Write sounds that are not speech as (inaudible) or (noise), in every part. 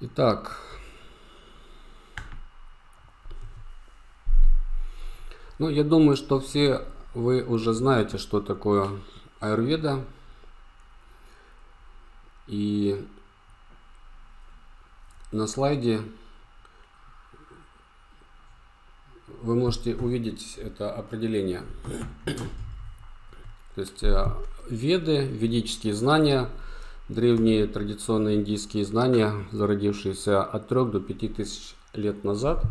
Итак, ну я думаю, что все вы уже знаете, что такое аюрведа. И на слайде вы можете увидеть это определение. То есть э, веды, ведические знания – древние традиционные индийские знания, зародившиеся от 3 до 5 тысяч лет назад.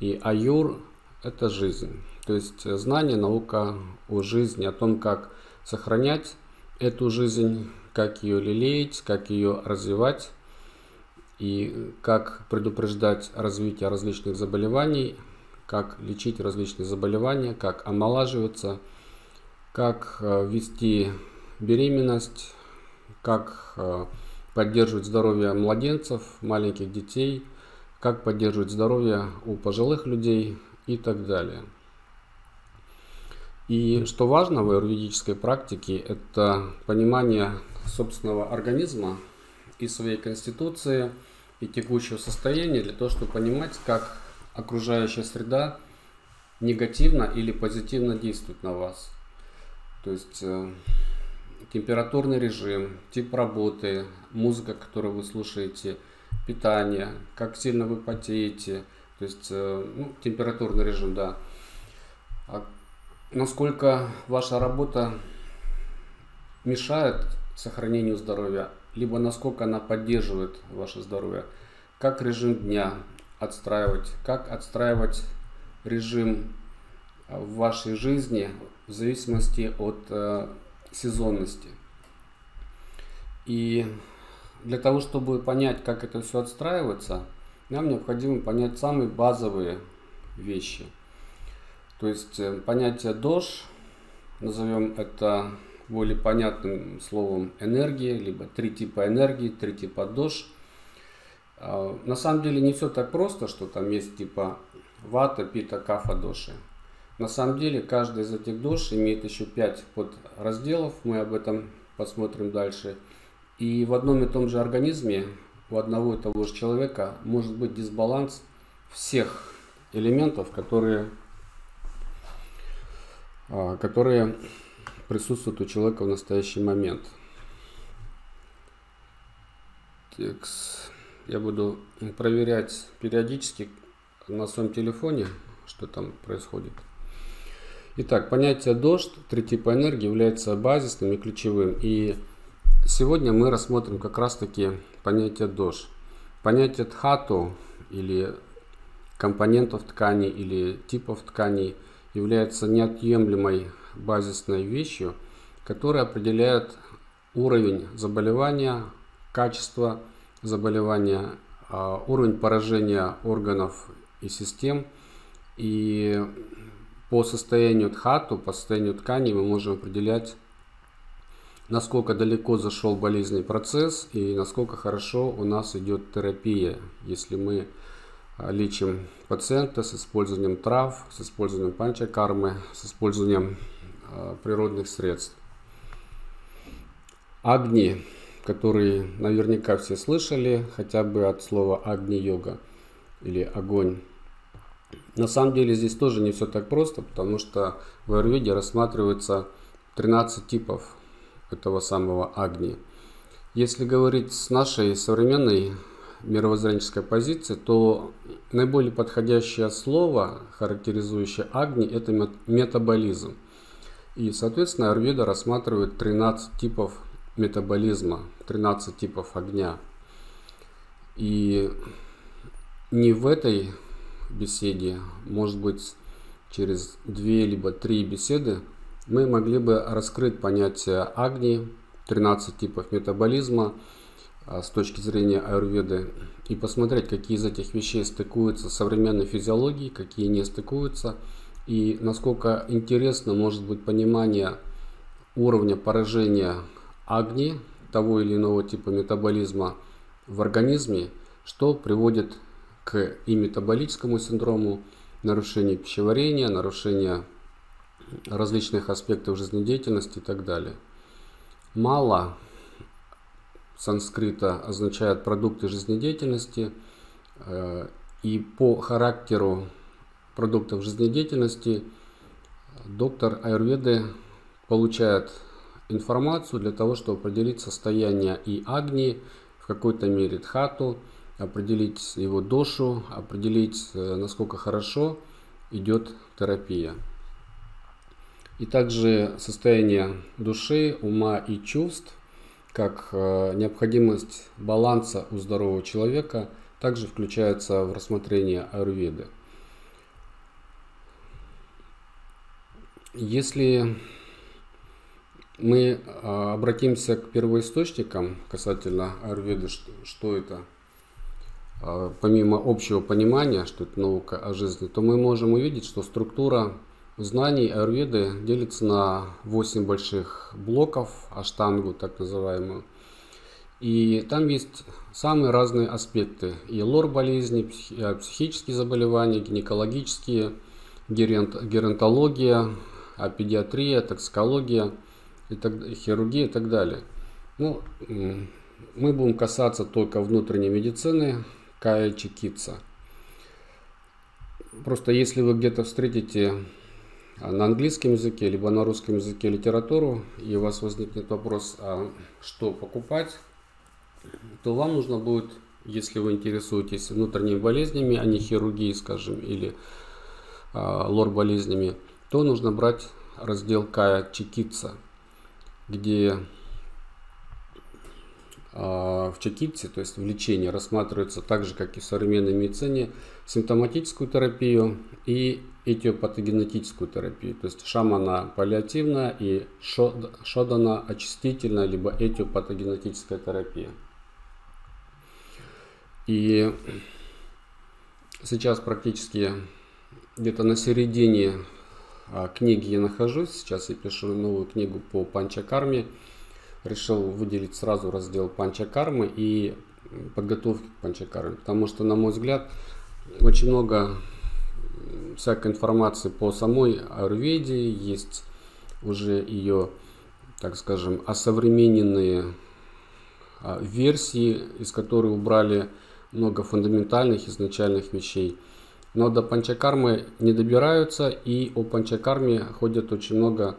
И аюр – это жизнь. То есть знание, наука о жизни, о том, как сохранять эту жизнь, как ее лелеять, как ее развивать и как предупреждать развитие различных заболеваний, как лечить различные заболевания, как омолаживаться, как э, вести беременность, как э, поддерживать здоровье младенцев, маленьких детей, как поддерживать здоровье у пожилых людей и так далее. И что важно в аюрведической практике, это понимание собственного организма и своей конституции и текущего состояния для того, чтобы понимать, как окружающая среда негативно или позитивно действует на вас. То есть э, температурный режим, тип работы, музыка, которую вы слушаете, питание, как сильно вы потеете, то есть э, ну, температурный режим, да. А насколько ваша работа мешает сохранению здоровья, либо насколько она поддерживает ваше здоровье, как режим дня отстраивать, как отстраивать режим в вашей жизни в зависимости от э, сезонности. И для того, чтобы понять, как это все отстраивается, нам необходимо понять самые базовые вещи. То есть э, понятие дож, назовем это более понятным словом энергии, либо три типа энергии, три типа дож. А, на самом деле не все так просто, что там есть типа вата, пита, кафа, доши. На самом деле каждый из этих душ имеет еще 5 подразделов, мы об этом посмотрим дальше. И в одном и том же организме у одного и того же человека может быть дисбаланс всех элементов, которые, а, которые присутствуют у человека в настоящий момент. Я буду проверять периодически на своем телефоне, что там происходит. Итак, понятие дождь, три типа энергии, является базисным и ключевым. И сегодня мы рассмотрим как раз таки понятие дождь. Понятие тхату или компонентов ткани или типов тканей является неотъемлемой базисной вещью, которая определяет уровень заболевания, качество заболевания, а, уровень поражения органов и систем и по состоянию тхату, по состоянию ткани мы можем определять, насколько далеко зашел болезненный процесс и насколько хорошо у нас идет терапия, если мы а, лечим пациента с использованием трав, с использованием панчакармы, с использованием э, природных средств. Агни, которые наверняка все слышали, хотя бы от слова агни-йога или огонь. На самом деле здесь тоже не все так просто, потому что в Аюрведе рассматривается 13 типов этого самого Агни. Если говорить с нашей современной мировоззренческой позиции, то наиболее подходящее слово, характеризующее Агни, это метаболизм. И, соответственно, Аюрведа рассматривает 13 типов метаболизма, 13 типов огня. И не в этой беседе, может быть через две либо три беседы, мы могли бы раскрыть понятие агни, 13 типов метаболизма а, с точки зрения аюрведы и посмотреть, какие из этих вещей стыкуются с современной физиологией, какие не стыкуются, и насколько интересно может быть понимание уровня поражения агни, того или иного типа метаболизма в организме, что приводит к и метаболическому синдрому, нарушению пищеварения, нарушение различных аспектов жизнедеятельности и так далее. Мало санскрита означает продукты жизнедеятельности. Э, и по характеру продуктов жизнедеятельности доктор Аюрведы получает информацию для того, чтобы определить состояние и агни, в какой-то мере дхату, определить его дошу, определить, э, насколько хорошо идет терапия. И также состояние души, ума и чувств, как э, необходимость баланса у здорового человека, также включается в рассмотрение аюрведы. Если мы а, обратимся к первоисточникам касательно аюрведы, что, это, помимо общего понимания, что это наука о жизни, то мы можем увидеть, что структура знаний аюрведы делится на 8 больших блоков, аштангу так называемую. И там есть самые разные аспекты. И лор болезни, э, психические заболевания, гинекологические, геронтология, педиатрия, токсикология, и так, хирургия и так далее. Ну, мы будем касаться только внутренней медицины, кая чекица. Просто если вы где-то встретите на английском языке, либо на русском языке литературу, и у вас возникнет вопрос, а что покупать, то вам нужно будет, если вы интересуетесь внутренними болезнями, а не хирургией, скажем, или а, лор-болезнями, то нужно брать раздел Кая Чекица, где в Чекитсе, то есть в лечении, рассматривается так же, как и в современной медицине, симптоматическую терапию и этиопатогенетическую терапию, то есть шамана паллиативная и шодана очистительная, либо этиопатогенетическая терапия. И сейчас практически где-то на середине а, книги я нахожусь. Сейчас я пишу новую книгу по панчакарме. Решил выделить сразу раздел панчакармы и подготовки к панчакарме. Потому что, на мой взгляд, очень много всякой информации по самой Аюрведе. Есть уже ее, так скажем, осовремененные а, версии, из которых убрали много фундаментальных изначальных вещей. Но до панчакармы не добираются, и о панчакарме ходят очень много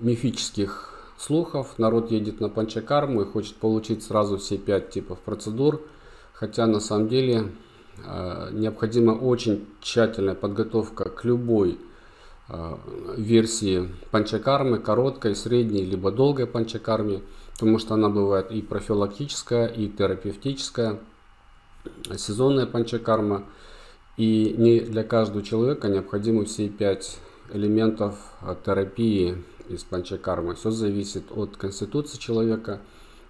мифических слухов. Народ едет на панчакарму и хочет получить сразу все пять типов процедур, хотя на самом деле э, необходима очень тщательная подготовка к любой э, версии панчакармы, короткой, средней, либо долгой панчакарме, потому что она бывает и профилактическая, и терапевтическая сезонная панчакарма. И не для каждого человека необходимы все пять элементов терапии из панчакармы. Все зависит от конституции человека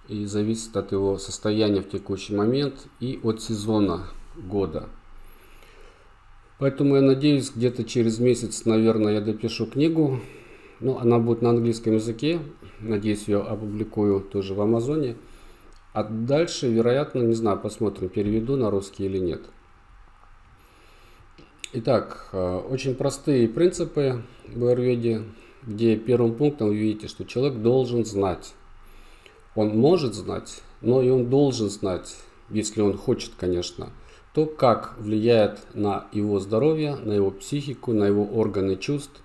и зависит от его состояния в текущий момент и от сезона года. Поэтому я надеюсь, где-то через месяц, наверное, я допишу книгу. Ну, она будет на английском языке. Надеюсь, ее опубликую тоже в Амазоне. А дальше, вероятно, не знаю, посмотрим, переведу на русский или нет. Итак, э, очень простые принципы в Аюрведе, где первым пунктом вы видите, что человек должен знать. Он может знать, но и он должен знать, если он хочет, конечно, то, как влияет на его здоровье, на его психику, на его органы чувств,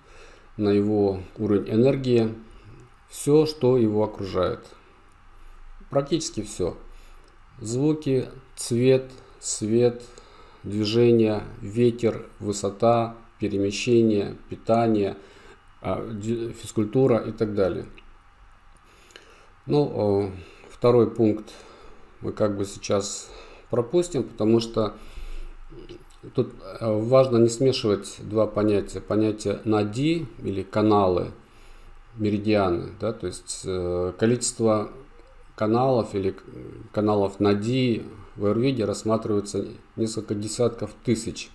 на его уровень энергии, все, что его окружает – Практически все. Звуки, цвет, свет, движение, ветер, высота, перемещение, питание, физкультура и так далее. Ну, второй пункт мы как бы сейчас пропустим, потому что тут э, важно не смешивать два понятия. Понятие нади или каналы, меридианы, да, то есть э, количество каналов или каналов НАДИ в аюрведе рассматриваются несколько десятков тысяч,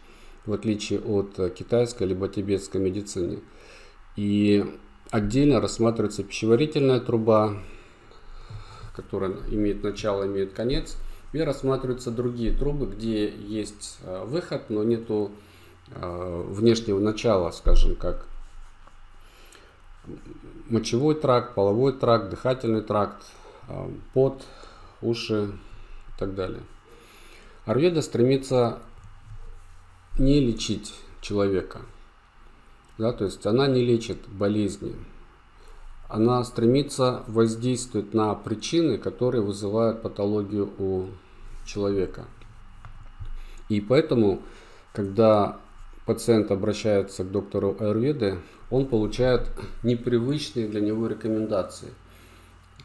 в отличие от э, китайской либо тибетской медицины. И отдельно рассматривается пищеварительная труба, которая имеет начало, имеет конец, и рассматриваются другие трубы, где есть э, выход, но нету э, внешнего начала, скажем, как мочевой тракт, половой тракт, дыхательный тракт, под уши и так далее. Арведа стремится не лечить человека. Да, то есть она не лечит болезни. Она стремится воздействовать на причины, которые вызывают патологию у человека. И поэтому, когда пациент обращается к доктору Аюрведы, он получает непривычные для него рекомендации.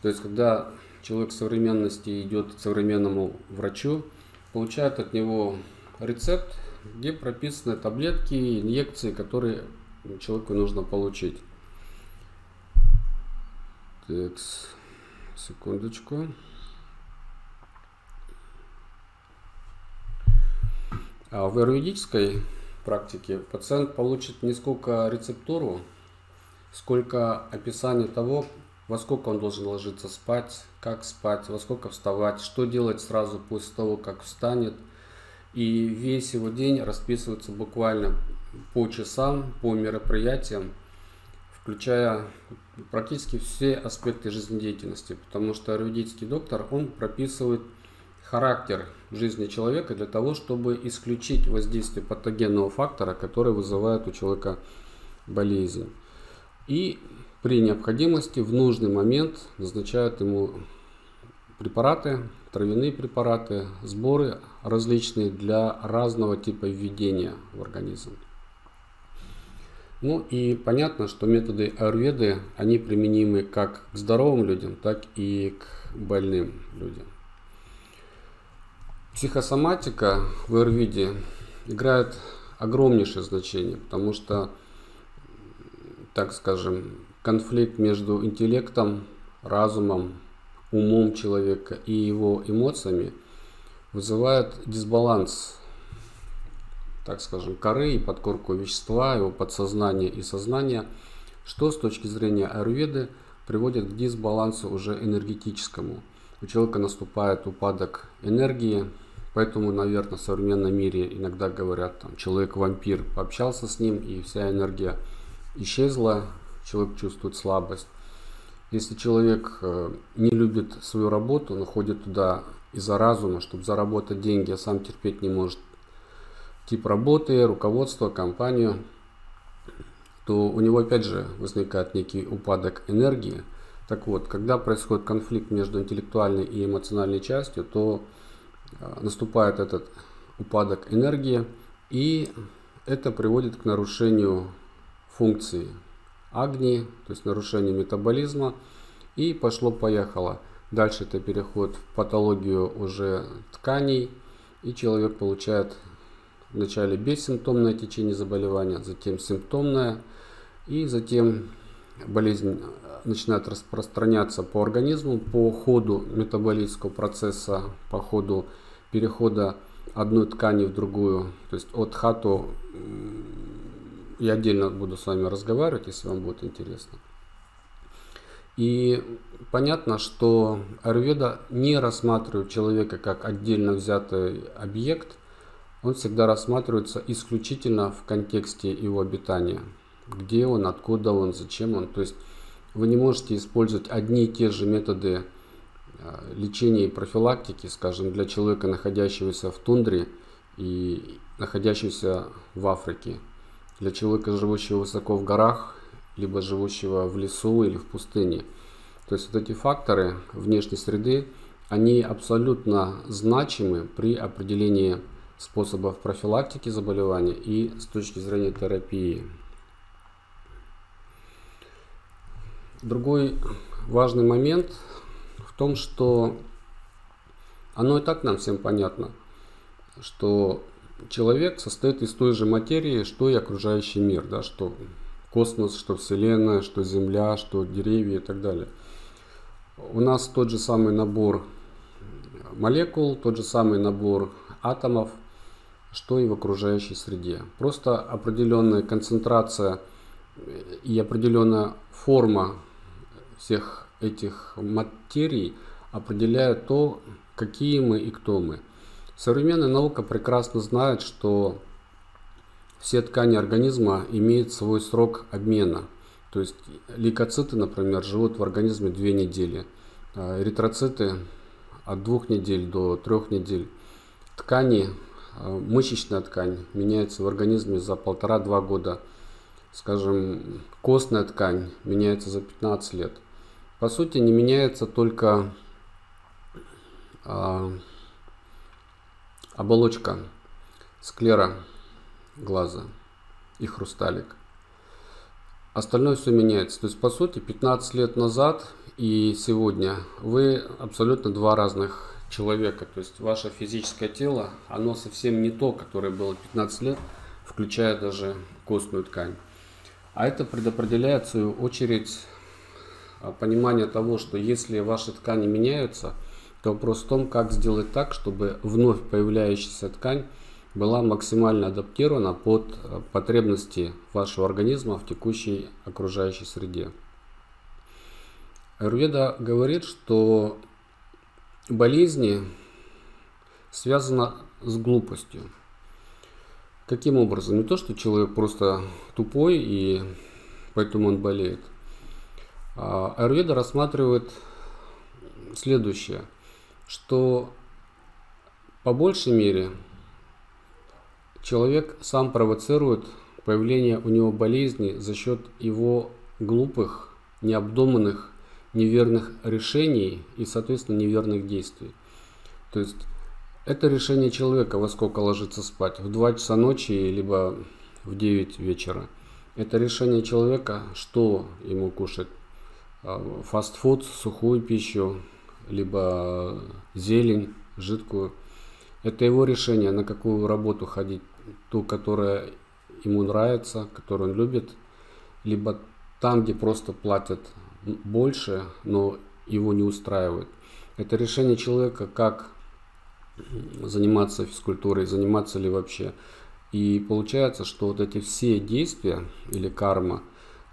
То есть, когда человек современности идет к современному врачу, получает от него рецепт, где прописаны таблетки, инъекции, которые человеку нужно получить. Так, секундочку. А в аюрведической практике пациент получит не сколько рецептуру, сколько описание того, во сколько он должен ложиться спать, как спать, во сколько вставать, что делать сразу после того, как встанет. И весь его день расписывается буквально по часам, по мероприятиям, включая практически все аспекты жизнедеятельности, потому что аюрведический доктор, он прописывает характер жизни человека для того, чтобы исключить воздействие патогенного фактора, который вызывает у человека болезнь. И при необходимости в нужный момент назначают ему препараты, травяные препараты, сборы различные для разного типа введения в организм. Ну и понятно, что методы аюрведы, они применимы как к здоровым людям, так и к больным людям. Психосоматика в аюрведе играет огромнейшее значение, потому что, так скажем, конфликт между интеллектом, разумом, умом человека и его эмоциями вызывает дисбаланс так скажем, коры и подкорку вещества, его подсознания и сознания, что с точки зрения аюрведы приводит к дисбалансу уже энергетическому. У человека наступает упадок энергии, поэтому, наверное, в современном мире иногда говорят, там, человек-вампир, пообщался с ним и вся энергия исчезла, человек чувствует слабость. Если человек э, не любит свою работу, но ходит туда из-за разума, чтобы заработать деньги, а сам терпеть не может тип работы, руководство, компанию, то у него опять же возникает некий упадок энергии. Так вот, когда происходит конфликт между интеллектуальной и эмоциональной частью, то а, наступает этот упадок энергии, и это приводит к нарушению функции агни, то есть нарушению метаболизма, и пошло-поехало. Дальше это переход в патологию уже тканей, и человек получает Вначале бессимптомное течение заболевания, затем симптомное, и затем болезнь начинает распространяться по организму по ходу метаболического процесса, по ходу перехода одной ткани в другую. То есть от хату я отдельно буду с вами разговаривать, если вам будет интересно. И понятно, что Аюрведа не рассматривает человека как отдельно взятый объект, он всегда рассматривается исключительно в контексте его обитания. Где он, откуда он, зачем он. То есть вы не можете использовать одни и те же методы а, лечения и профилактики, скажем, для человека, находящегося в тундре и находящегося в Африке, для человека, живущего высоко в горах, либо живущего в лесу или в пустыне. То есть вот эти факторы внешней среды, они абсолютно значимы при определении способов профилактики заболевания и с точки зрения терапии. Другой важный момент в том, что оно и так нам всем понятно, что человек состоит из той же материи, что и окружающий мир, да, что космос, что Вселенная, что Земля, что деревья и так далее. У нас тот же самый набор молекул, тот же самый набор атомов, что и в окружающей среде. Просто определенная концентрация и определенная форма всех этих материй определяет то, какие мы и кто мы. Современная наука прекрасно знает, что все ткани организма имеют свой срок обмена. То есть лейкоциты, например, живут в организме две недели, а эритроциты от двух недель до трех недель. Ткани, э, мышечная ткань меняется в организме за полтора-два года. Скажем, костная ткань меняется за 15 лет. По сути, не меняется только а, оболочка склера глаза и хрусталик. Остальное все меняется. То есть, по сути, 15 лет назад и сегодня вы абсолютно два разных человека. То есть, ваше физическое тело, оно совсем не то, которое было 15 лет, включая даже костную ткань. А это предопределяет, в свою очередь, а, понимание того, что если ваши ткани меняются, то вопрос в том, как сделать так, чтобы вновь появляющаяся ткань была максимально адаптирована под э, потребности вашего организма в текущей окружающей среде. Аюрведа говорит, что болезни связаны с глупостью. Каким образом? Не то, что человек просто тупой и поэтому он болеет. А Аюрведа рассматривает следующее, что по большей мере Человек сам провоцирует появление у него болезни за счет его глупых, необдуманных, неверных решений и, соответственно, неверных действий. То есть это решение человека, во сколько ложиться спать, в 2 часа ночи, либо в 9 вечера. Это решение человека, что ему кушать. А, фастфуд, сухую пищу, либо зелень, жидкую. Это его решение, на какую работу ходить ту, которая ему нравится, которую он любит, либо там, где просто платят больше, но его не устраивает. Это решение человека, как заниматься физкультурой, заниматься ли вообще. И получается, что вот эти все действия или карма,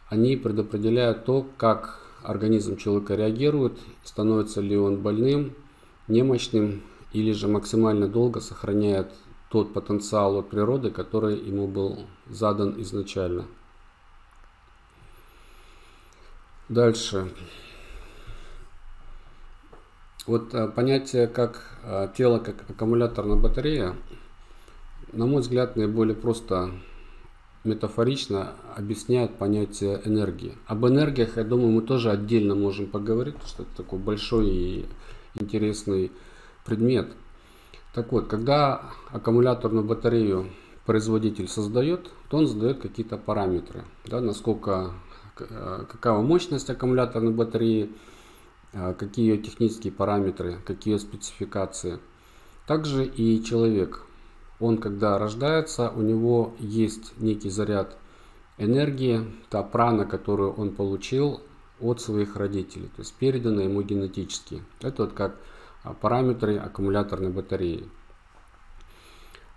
они предопределяют то, как организм человека реагирует, становится ли он больным, немощным или же максимально долго сохраняет тот потенциал от природы, который ему был задан изначально. Дальше. Вот а, понятие как а, тело, как аккумуляторная батарея, на мой взгляд, наиболее просто метафорично объясняет понятие энергии. Об энергиях, я думаю, мы тоже отдельно можем поговорить, потому что это такой большой и интересный предмет – так вот, когда аккумуляторную батарею производитель создает, то он задает какие-то параметры, да, насколько, э, какова мощность аккумуляторной батареи, э, какие ее технические параметры, какие спецификации. Также и человек, он когда рождается, у него есть некий заряд энергии, та прана, которую он получил от своих родителей, то есть передана ему генетически. Это вот как а, параметры аккумуляторной батареи.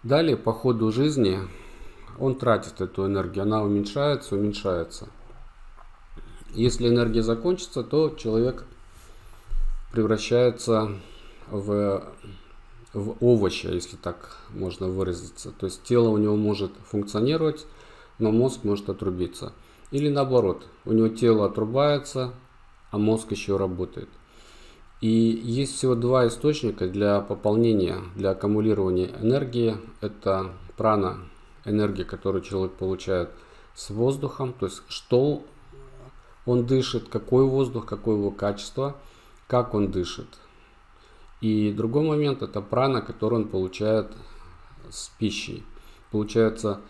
Далее по ходу жизни он тратит эту энергию, она уменьшается, уменьшается. Если энергия закончится, то человек превращается в, в овоща, если так можно выразиться. То есть тело у него может функционировать, но мозг может отрубиться. Или наоборот, у него тело отрубается, а мозг еще работает. И есть всего два источника для пополнения, для аккумулирования энергии. Это прана, энергия, которую человек получает с воздухом, то есть что он дышит, какой воздух, какое его качество, как он дышит. И другой момент это прана, которую он получает с пищей. Получается,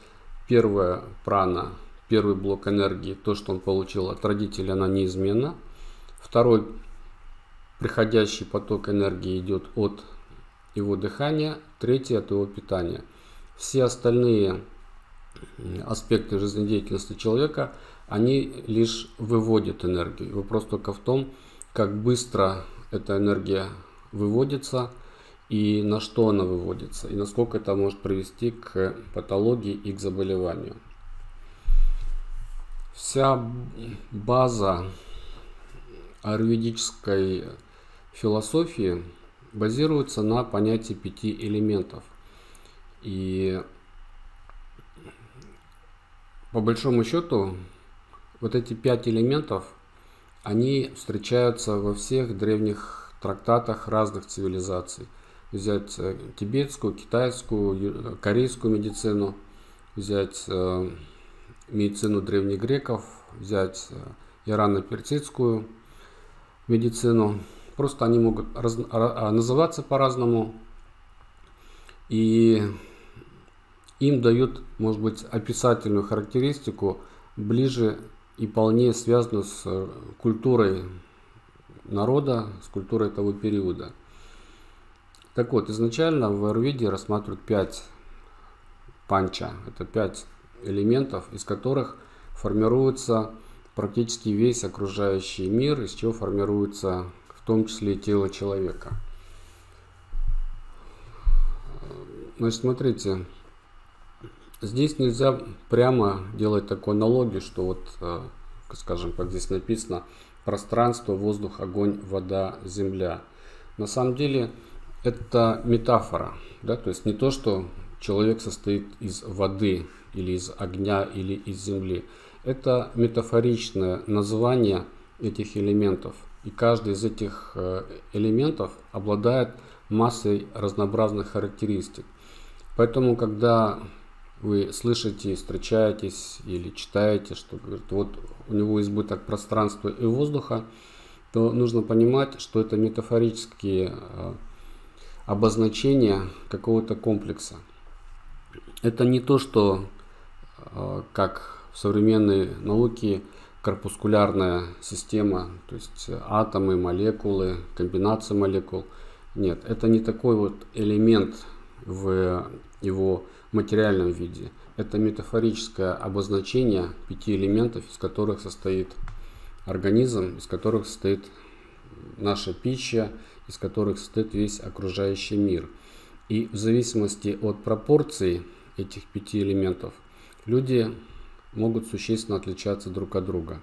первая прана, первый блок энергии, то, что он получил от родителей, она неизменна. Второй приходящий поток энергии идет от его дыхания, третий от его питания. Все остальные аспекты жизнедеятельности человека, они лишь выводят энергию. Вопрос только в том, как быстро эта энергия выводится и на что она выводится, и насколько это может привести к патологии и к заболеванию. Вся база аюрведической философии базируется на понятии пяти элементов. И по большому счету вот эти пять элементов, они встречаются во всех древних трактатах разных цивилизаций. Взять э, тибетскую, китайскую, корейскую медицину, взять э, медицину древних греков, взять ирано-персидскую медицину. Просто они могут раз, а, называться по-разному. И им дают, может быть, описательную характеристику ближе и полнее связанную с э, культурой народа, с культурой того периода. Так вот, изначально в Аюрведе рассматривают пять панча. Это пять элементов, из которых формируется практически весь окружающий мир, из чего формируется в том числе и тело человека. Значит, смотрите, здесь нельзя прямо делать такую аналогию, что вот, э, скажем, как здесь написано, пространство, воздух, огонь, вода, земля. На самом деле это метафора, да, то есть не то, что человек состоит из воды или из огня или из земли. Это метафоричное название этих элементов. И каждый из этих э, элементов обладает массой разнообразных характеристик. Поэтому, когда вы слышите, встречаетесь или читаете, что говорит, вот у него избыток пространства и воздуха, то нужно понимать, что это метафорические э, обозначения какого-то комплекса. Это не то, что э, как в современной науке корпускулярная система, то есть атомы, молекулы, комбинация молекул. Нет, это не такой вот элемент в его материальном виде. Это метафорическое обозначение пяти элементов, из которых состоит организм, из которых состоит наша пища, из которых состоит весь окружающий мир. И в зависимости от пропорций этих пяти элементов люди могут существенно отличаться друг от друга.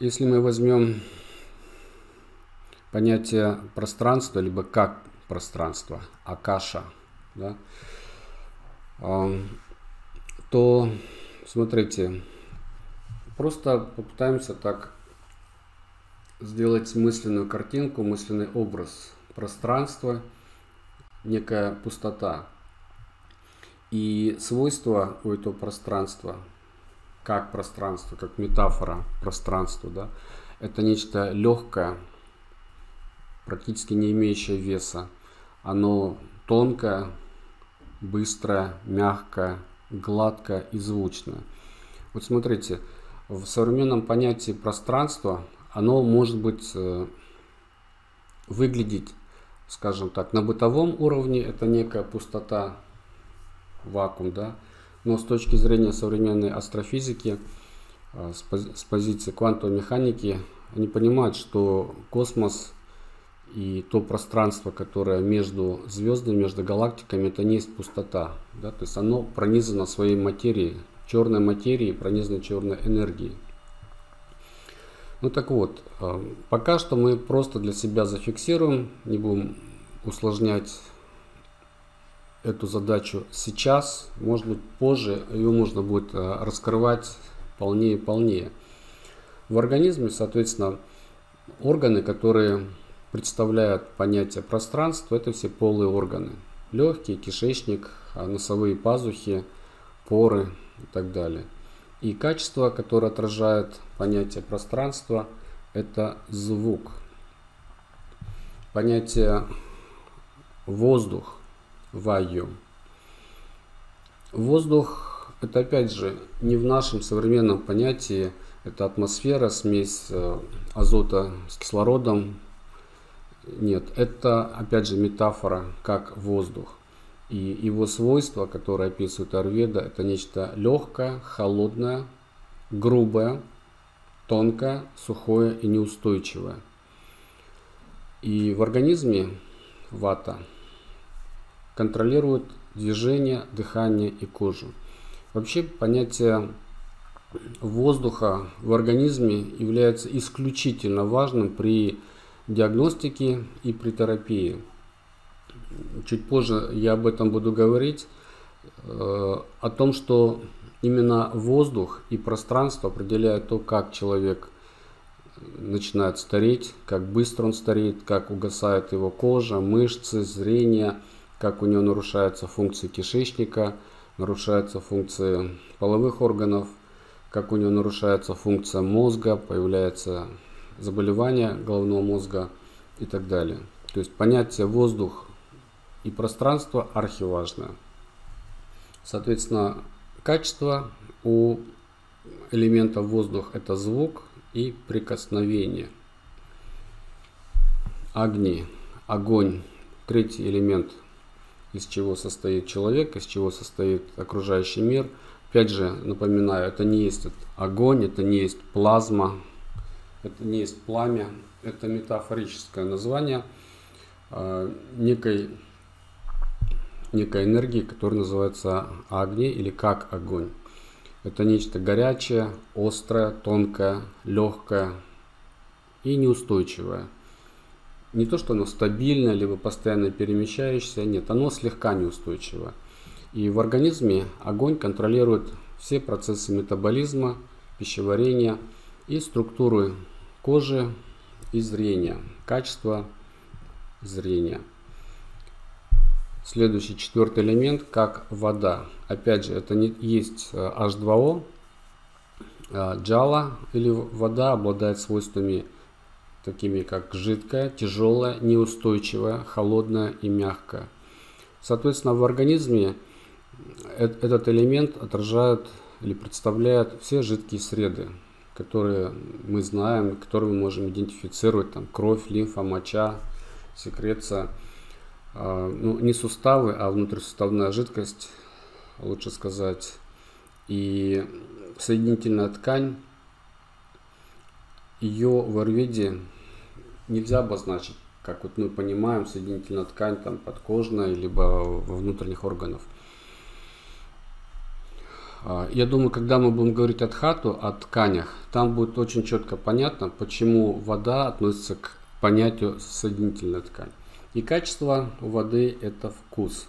Если мы возьмем понятие пространства, либо как пространство, акаша, да, то смотрите, просто попытаемся так сделать мысленную картинку, мысленный образ пространства, некая пустота. И свойства у этого пространства, как пространство, как метафора пространства, да, это нечто легкое, практически не имеющее веса. Оно тонкое, быстрое, мягкое, гладкое и звучное. Вот смотрите, в современном понятии пространства оно может быть э, выглядеть, скажем так, на бытовом уровне это некая пустота, вакуум, да. Но с точки зрения современной астрофизики, а, с позиции квантовой механики, они понимают, что космос и то пространство, которое между звездами, между галактиками, это не есть пустота. Да? То есть оно пронизано своей материей, черной материей, пронизано черной энергией. Ну так вот, а, пока что мы просто для себя зафиксируем, не будем усложнять эту задачу сейчас, может быть позже ее можно будет э, раскрывать полнее и полнее. В организме, соответственно, органы, которые представляют понятие пространства, это все полые органы. Легкий, кишечник, а носовые пазухи, поры и так далее. И качество, которое отражает понятие пространства, это звук. Понятие воздух ваю. Воздух это опять же не в нашем современном понятии, это атмосфера, смесь э, азота с кислородом. Нет, это опять же метафора, как воздух. И его свойства, которые описывает Арведа, это нечто легкое, холодное, грубое, тонкое, сухое и неустойчивое. И в организме вата контролирует движение, дыхание и кожу. Вообще понятие воздуха в организме является исключительно важным при диагностике и при терапии. Чуть позже я об этом буду говорить, э, о том, что именно воздух и пространство определяют то, как человек начинает стареть, как быстро он стареет, как угасает его кожа, мышцы, зрение, как у него нарушаются функции кишечника, нарушаются функции половых органов, как у него нарушается функция мозга, появляется заболевание головного мозга и так далее. То есть понятие воздух и пространство архиважное. Соответственно, качество у элементов воздух это звук и прикосновение. Огни, огонь, третий элемент, из чего состоит человек, из чего состоит окружающий мир. Опять же, напоминаю, это не есть огонь, это не есть плазма, это не есть пламя, это метафорическое название э, некой, некой энергии, которая называется огни или как огонь. Это нечто горячее, острое, тонкое, легкое и неустойчивое. Не то, что оно стабильное, либо постоянно перемещающееся, нет, оно слегка неустойчивое. И в организме огонь контролирует все процессы метаболизма, пищеварения и структуры кожи и зрения, качество зрения. Следующий четвертый элемент, как вода. Опять же, это не есть H2O. Э, джала или вода обладает свойствами такими как жидкая, тяжелая, неустойчивая, холодная и мягкая. Соответственно, в организме этот элемент отражает или представляет все жидкие среды, которые мы знаем, которые мы можем идентифицировать, там кровь, лимфа, моча, секреция – а, ну, не суставы, а внутрисуставная жидкость, лучше сказать. И соединительная ткань, ее в аюрведе нельзя обозначить, как вот мы понимаем, соединительная ткань там подкожная, либо внутренних органов. А, я думаю, когда мы будем говорить о тхату, о тканях, там будет очень четко понятно, почему вода относится к понятию соединительная ткань. И качество воды это вкус.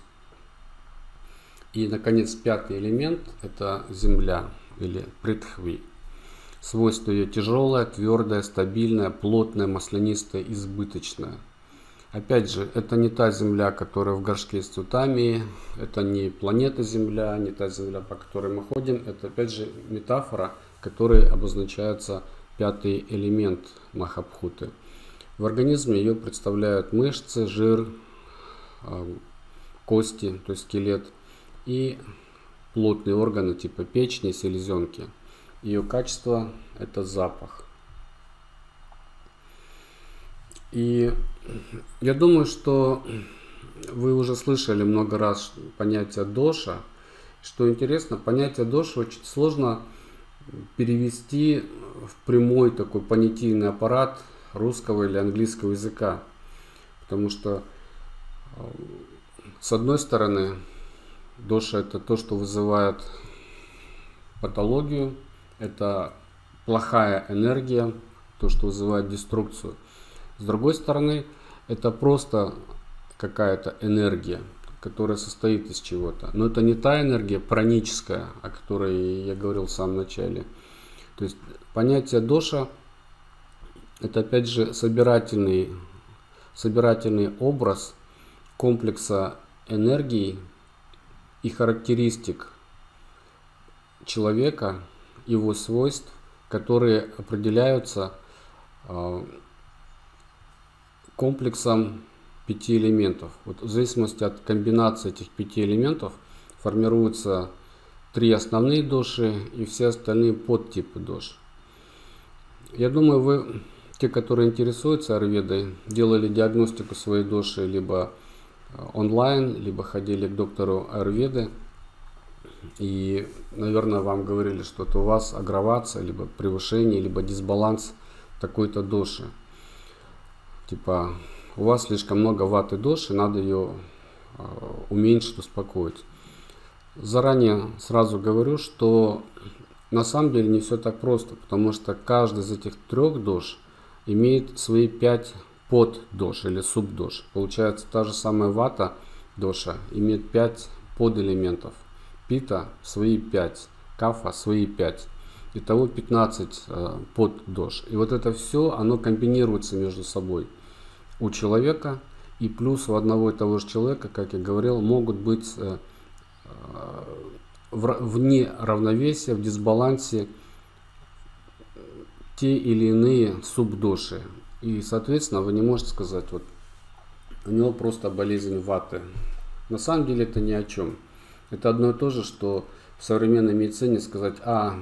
И, наконец, пятый элемент – это земля или притхви. Свойство ее тяжелое, твердое, стабильное, плотное, маслянистое, избыточное. Опять же, это не та земля, которая в горшке с цветами, это не планета Земля, не та земля, по которой мы ходим, это опять же метафора, которой обозначается пятый элемент Махабхуты – в организме ее представляют мышцы, жир, а, кости, то есть скелет и плотные органы типа печени, селезенки. Ее качество – это запах. И я думаю, что вы уже слышали много раз понятие доша. Что интересно, понятие доша очень сложно перевести в прямой такой понятийный аппарат русского или английского языка. Потому что э, с одной стороны, доша это то, что вызывает патологию, это плохая энергия, то, что вызывает деструкцию. С другой стороны, это просто какая-то энергия, которая состоит из чего-то. Но это не та энергия праническая, о которой я говорил в самом начале. То есть понятие доша – это опять же собирательный, собирательный образ комплекса энергии и характеристик человека, его свойств, которые определяются а, комплексом пяти элементов. Вот в зависимости от комбинации этих пяти элементов формируются три основные доши и все остальные подтипы дош. Я думаю, вы те, которые интересуются Арведой, делали диагностику своей души либо э, онлайн, либо ходили к доктору Арведы. И, наверное, вам говорили, что это у вас агравация, либо превышение, либо дисбаланс такой-то души. Типа, у вас слишком много ваты души, надо ее э, уменьшить, успокоить. Заранее сразу говорю, что на самом деле не все так просто, потому что каждый из этих трех душ – имеет свои 5 под дош или субдош. Получается та же самая вата доша имеет 5 подэлементов. Пита свои 5, кафа свои 5. Итого 15 э, под дож. И вот это все, оно комбинируется между собой у человека. И плюс у одного и того же человека, как я говорил, могут быть э, э, вне равновесия, в дисбалансе те или иные субдоши. И, соответственно, вы не можете сказать, вот у него просто болезнь ваты. На самом деле это ни о чем. Это одно и то же, что в современной медицине сказать, а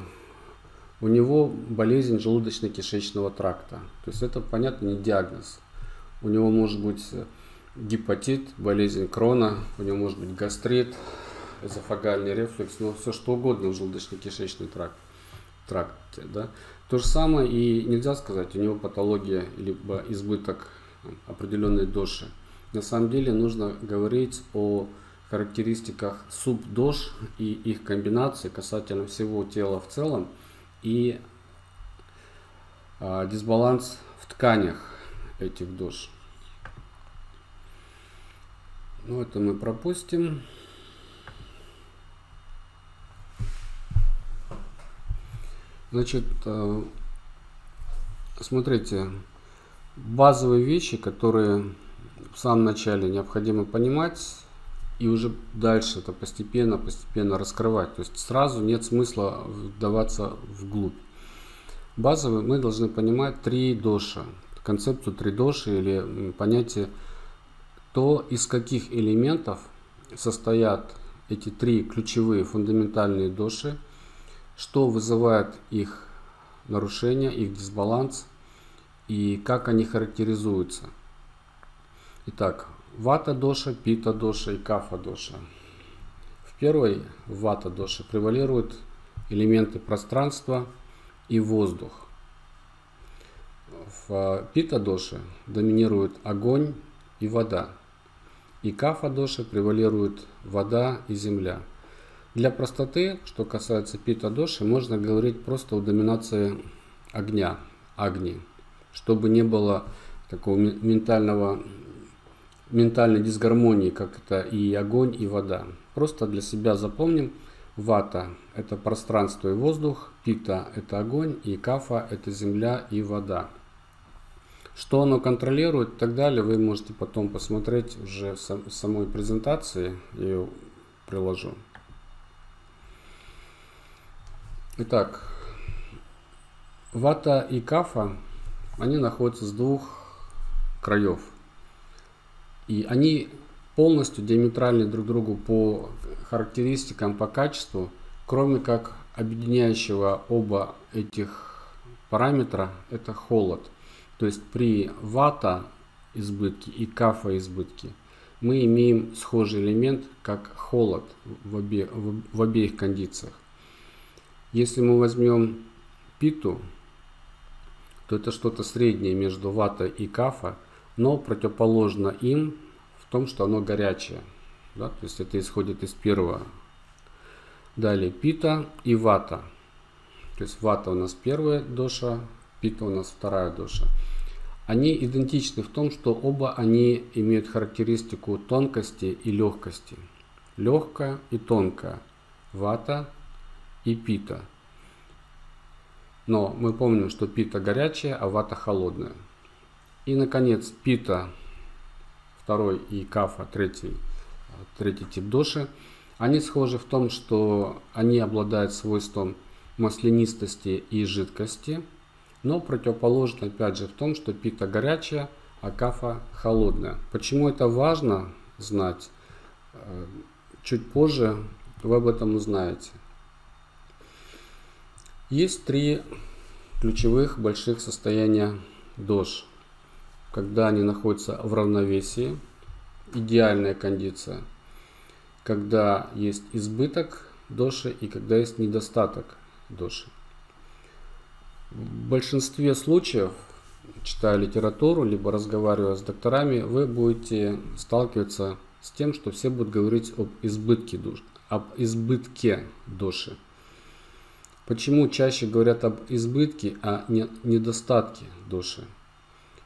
у него болезнь желудочно-кишечного тракта. То есть это, понятно, не диагноз. У него может быть гепатит, болезнь крона, у него может быть гастрит, эзофагальный рефлюкс, ну все что угодно в желудочно-кишечный тракт, тракте. Да? То же самое и нельзя сказать, у него патология либо избыток определенной доши. На самом деле нужно говорить о характеристиках субдош и их комбинации касательно всего тела в целом и а, дисбаланс в тканях этих дож. Ну, это мы пропустим. Значит, а, смотрите, базовые вещи, которые в самом начале необходимо понимать и уже дальше это постепенно, постепенно раскрывать. То есть сразу нет смысла вдаваться вглубь. Базовые мы должны понимать три доша, концепцию три доши или понятие то, из каких элементов состоят эти три ключевые фундаментальные доши, что вызывает их нарушение, их дисбаланс и как они характеризуются – Итак, вата доша, пита доша и кафа доша. В первой вата доше превалируют элементы пространства и воздух. В пита доше доминирует огонь и вода. И кафа доше превалирует вода и земля. Для простоты, что касается пита доши, можно говорить просто о доминации огня, огни, чтобы не было такого ментального ментальной дисгармонии, как это и огонь, и вода. Просто для себя запомним, вата – это пространство и воздух, пита – это огонь, и кафа – это земля и вода. Что оно контролирует и так далее, вы можете потом посмотреть уже в самой презентации, я ее приложу. Итак, вата и кафа, они находятся с двух краев – и они полностью диаметральны друг другу по характеристикам, по качеству, кроме как объединяющего оба этих параметра, это холод. То есть при вата избытке и кафа избытке мы имеем схожий элемент, как холод в, обе, в, в обеих кондициях. Если мы возьмем питу, то это что-то среднее между вата и кафа, но противоположно им в том, что оно горячее. Да? То есть это исходит из первого. Далее пита и вата. То есть вата у нас первая доша, пита у нас вторая доша. Они идентичны в том, что оба они имеют характеристику тонкости и легкости. Легкая и тонкая. Вата и пита. Но мы помним, что пита горячая, а вата холодная. И, наконец, пита, второй, и кафа, третий, третий тип доши, они схожи в том, что они обладают свойством маслянистости и жидкости, но противоположно, опять же, в том, что пита горячая, а кафа холодная. Почему это важно знать? Э, чуть позже вы об этом узнаете. Есть три ключевых больших состояния дож когда они находятся в равновесии, идеальная кондиция, когда есть избыток доши и когда есть недостаток доши. В большинстве случаев, читая литературу, либо разговаривая с докторами, вы будете сталкиваться с тем, что все будут говорить об избытке душ, об избытке доши. Почему чаще говорят об избытке, а не недостатке души?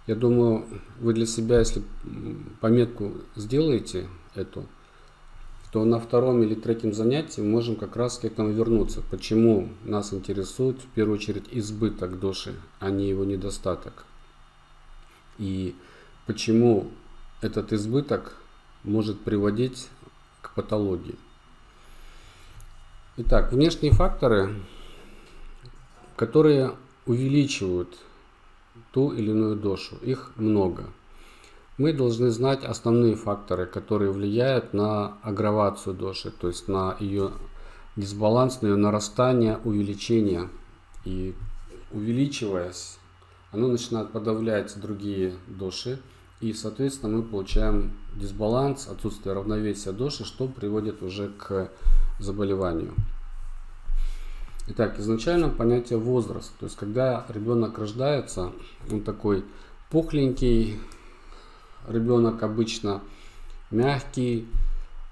Я думаю, вы для себя, если пометку сделаете эту, то на втором или третьем занятии мы можем как раз к этому вернуться. Почему нас интересует в первую очередь избыток души, а не его недостаток. И почему этот избыток может приводить к патологии. Итак, внешние факторы, которые увеличивают ту или иную дошу, их много. Мы должны знать основные факторы, которые влияют на агравацию доши, то есть на ее дисбаланс, на ее нарастание, увеличение. И увеличиваясь, оно начинает подавлять другие доши, и, соответственно, мы получаем дисбаланс, отсутствие равновесия доши, что приводит уже к заболеванию. Итак, изначально понятие возраст. То есть, когда ребенок рождается, он такой пухленький, ребенок обычно мягкий,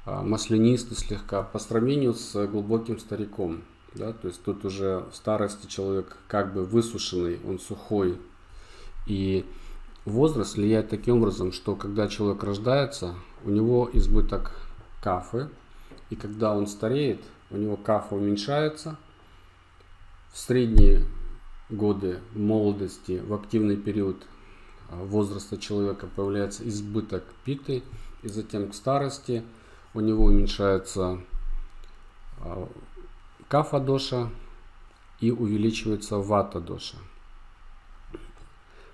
а, маслянистый слегка, по сравнению с глубоким стариком. Да? То есть тут уже в старости человек как бы высушенный, он сухой. И возраст влияет таким образом, что когда человек рождается, у него избыток кафы, и когда он стареет, у него кафа уменьшается. В средние годы молодости, в активный период возраста человека появляется избыток питы, и затем к старости у него уменьшается а, кафа доша и увеличивается вата доша.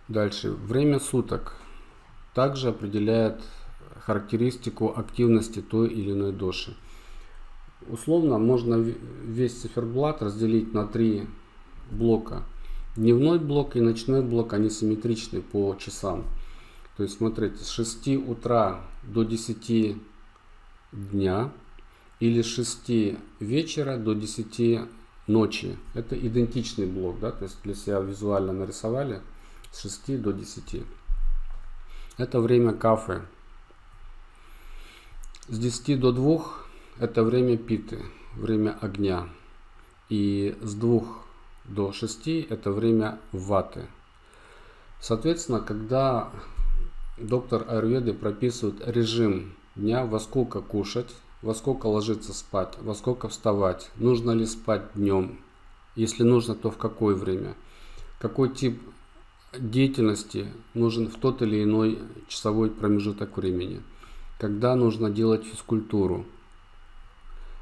Дальше. Время суток также определяет характеристику активности той или иной доши. Условно можно весь циферблат разделить на три блока. Дневной блок и ночной блок, они симметричны по часам. То есть, смотрите, с 6 утра до 10 дня или с 6 вечера до 10 ночи. Это идентичный блок, да, то есть для себя визуально нарисовали с 6 до 10. Это время кафе. С 10 до 2 это время питы, время огня. И с 2 до 6 это время ваты. Соответственно, когда доктор Аюрведы прописывает режим дня, во сколько кушать, во сколько ложиться спать, во сколько вставать, нужно ли спать днем, если нужно, то в какое время, какой тип деятельности нужен в тот или иной часовой промежуток времени, когда нужно делать физкультуру,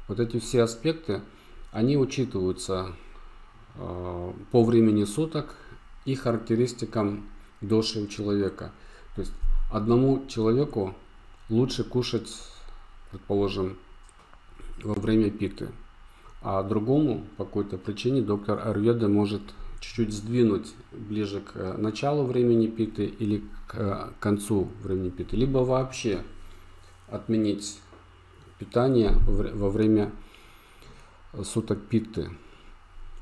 вот эти все аспекты, они учитываются по времени суток и характеристикам доши у человека. То есть одному человеку лучше кушать, предположим, во время питы, а другому по какой-то причине доктор Арведа может чуть-чуть сдвинуть ближе к началу времени питы или к концу времени питы, либо вообще отменить питания во время суток питты.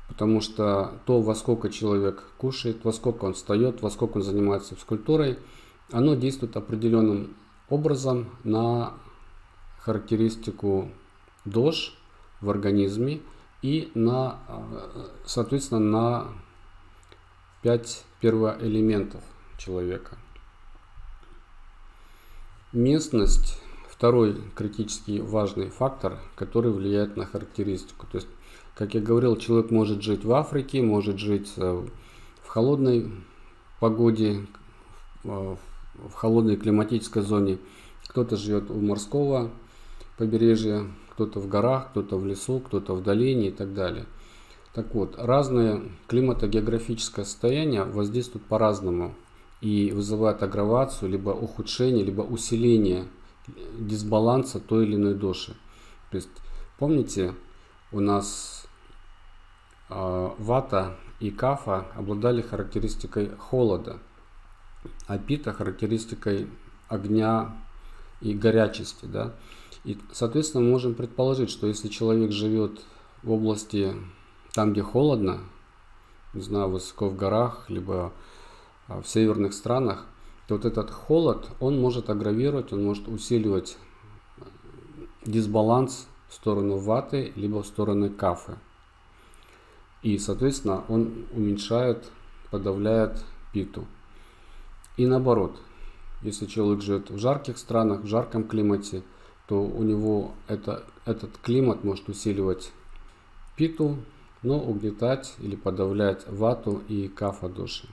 Потому что то, во сколько человек кушает, во сколько он встает, во сколько он занимается физкультурой, оно действует определенным образом на характеристику дож в организме и на, соответственно, на 5 первоэлементов человека. Местность Второй критически важный фактор, который влияет на характеристику. То есть, как я говорил, человек может жить в Африке, может жить э, в холодной погоде, в холодной климатической зоне. Кто-то живет у морского побережья, кто-то в горах, кто-то в лесу, кто-то в долине и так далее. Так вот, разное климатогеографическое состояние воздействует по-разному и вызывает агравацию, либо ухудшение, либо усиление дисбаланса той или иной доши. То есть, помните, у нас э, вата и кафа обладали характеристикой холода, а пита характеристикой огня и горячести. Да? И, соответственно, мы можем предположить, что если человек живет в области там, где холодно, не знаю, высоко в горах, либо в северных странах, то вот этот холод, он может агравировать, он может усиливать дисбаланс в сторону ваты, либо в сторону кафы. И, соответственно, он уменьшает, подавляет питу. И наоборот, если человек живет в жарких странах, в жарком климате, то у него это, этот климат может усиливать питу, но угнетать или подавлять вату и кафа души.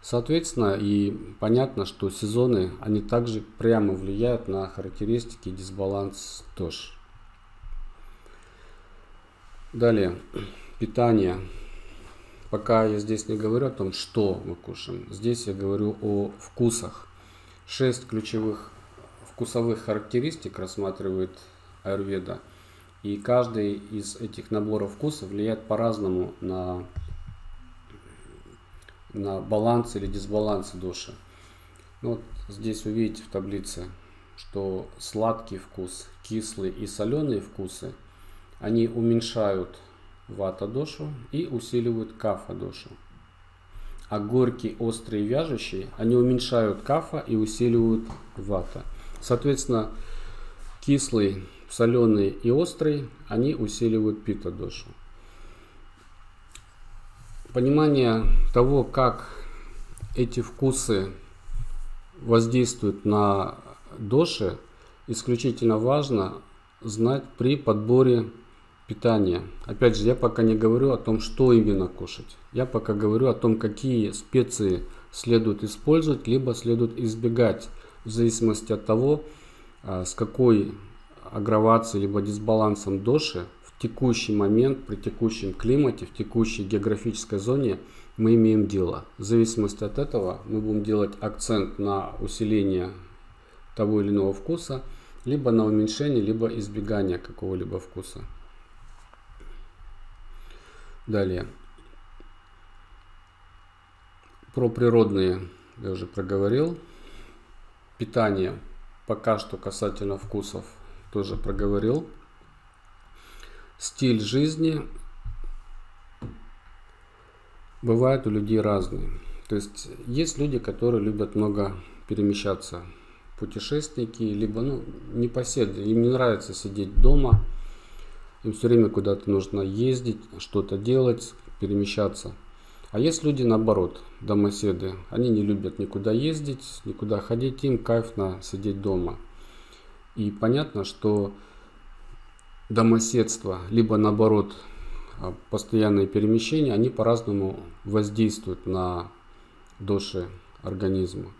Соответственно, и понятно, что сезоны, они также прямо влияют на характеристики дисбаланс ТОШ. Далее, питание. Пока я здесь не говорю о том, что мы кушаем, здесь я говорю о вкусах. Шесть ключевых вкусовых характеристик рассматривает Аюрведа. И каждый из этих наборов вкусов влияет по-разному на на баланс или дисбаланс души. Ну, вот здесь вы видите в таблице, что сладкий вкус, кислый и соленые вкусы, они уменьшают вата дошу и усиливают кафа дошу. А горький, острый и вяжущий, они уменьшают кафа и усиливают вата. Соответственно, кислый, соленый и острый, они усиливают пита дошу понимание того, как эти вкусы воздействуют на доши, исключительно важно знать при подборе питания. Опять же, я пока не говорю о том, что именно кушать. Я пока говорю о том, какие специи следует использовать, либо следует избегать, в зависимости от того, а, с какой агравацией либо дисбалансом доши текущий момент, при текущем климате, в текущей географической зоне мы имеем дело. В зависимости от этого мы будем делать акцент на усиление того или иного вкуса, либо на уменьшение, либо избегание какого-либо вкуса. Далее. Про природные я уже проговорил. Питание пока что касательно вкусов тоже проговорил стиль жизни бывает у людей разный. То есть есть люди, которые любят много перемещаться, путешественники, либо ну, непоседы, им не нравится сидеть дома, им все время куда-то нужно ездить, что-то делать, перемещаться. А есть люди наоборот, домоседы, они не любят никуда ездить, никуда ходить, им кайфно сидеть дома. И понятно, что домоседство, либо наоборот а, постоянные перемещения, они по-разному воздействуют на души организма.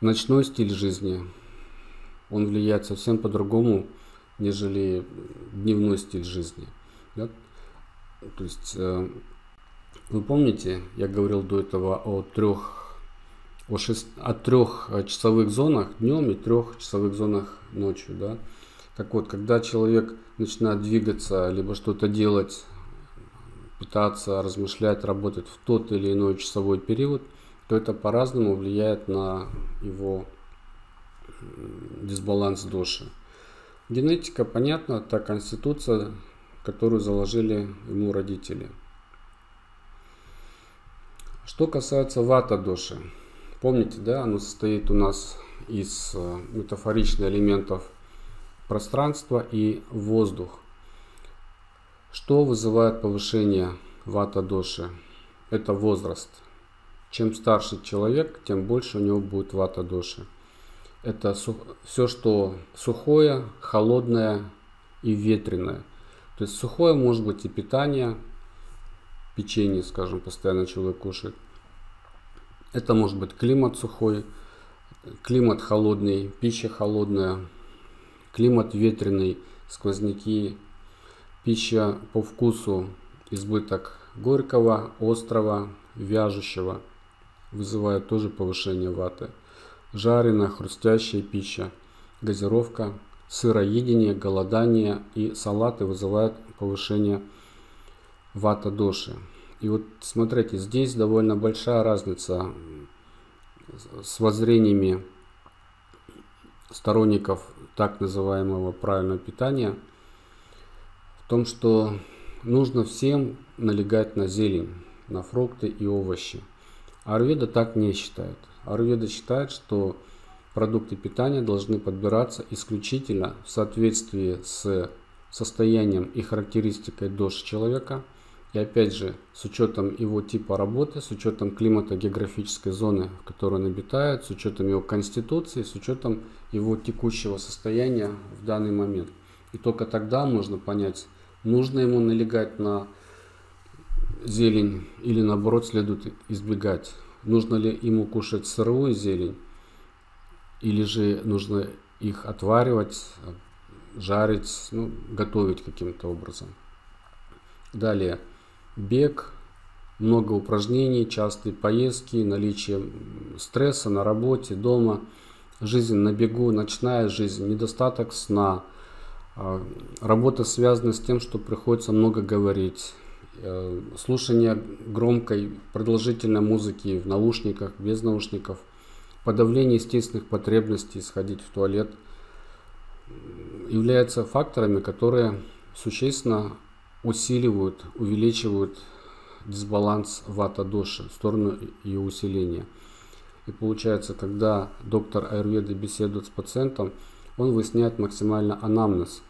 Ночной стиль жизни, он влияет совсем по-другому, нежели дневной стиль жизни. Да? То есть, э, вы помните, я говорил до этого о трех, о, шесть, о трех часовых зонах днем и трех часовых зонах ночью. Да? Так вот, когда человек начинает двигаться, либо что-то делать, питаться, размышлять, работать в тот или иной часовой период, то это по-разному влияет на его дисбаланс души. Генетика, понятно, та конституция, которую заложили ему родители. Что касается вата души, помните, да, оно состоит у нас из э, метафоричных элементов пространство и воздух. Что вызывает повышение вата доши? Это возраст. Чем старше человек, тем больше у него будет вата доши. Это все, что сухое, холодное и ветреное. То есть сухое может быть и питание, печенье, скажем, постоянно человек кушает. Это может быть климат сухой, климат холодный, пища холодная, Климат ветреный, сквозняки, пища по вкусу, избыток горького, острого, вяжущего вызывает тоже повышение ваты. Жареная, хрустящая пища, газировка, сыроедение, голодание и салаты вызывают повышение вата доши. И вот смотрите, здесь довольно большая разница с воззрениями сторонников так называемого правильного питания в том, что нужно всем налегать на зелень, на фрукты и овощи. Арведа так не считает. Арведа считает, что продукты питания должны подбираться исключительно в соответствии с состоянием и характеристикой доши человека И опять же, с учетом его типа работы, с учетом климата географической зоны, в которой он обитает, с учетом его конституции, с учетом его текущего состояния в данный момент. И только тогда можно понять, нужно ему налегать на зелень или наоборот следует избегать. Нужно ли ему кушать сырую зелень? Или же нужно их отваривать, жарить, ну, готовить каким-то образом. Далее, бег, много упражнений, частые поездки, наличие стресса на работе, дома, жизнь на бегу, ночная жизнь, недостаток сна, а, работа связана с тем, что приходится много говорить, слушание громкой продолжительной музыки в наушниках, без наушников, подавление естественных потребностей, сходить в туалет, являются факторами, которые существенно усиливают, увеличивают дисбаланс вата-доши в сторону ее усиления. И получается, когда доктор Аюрведы беседует с пациентом, он выясняет максимально анамнез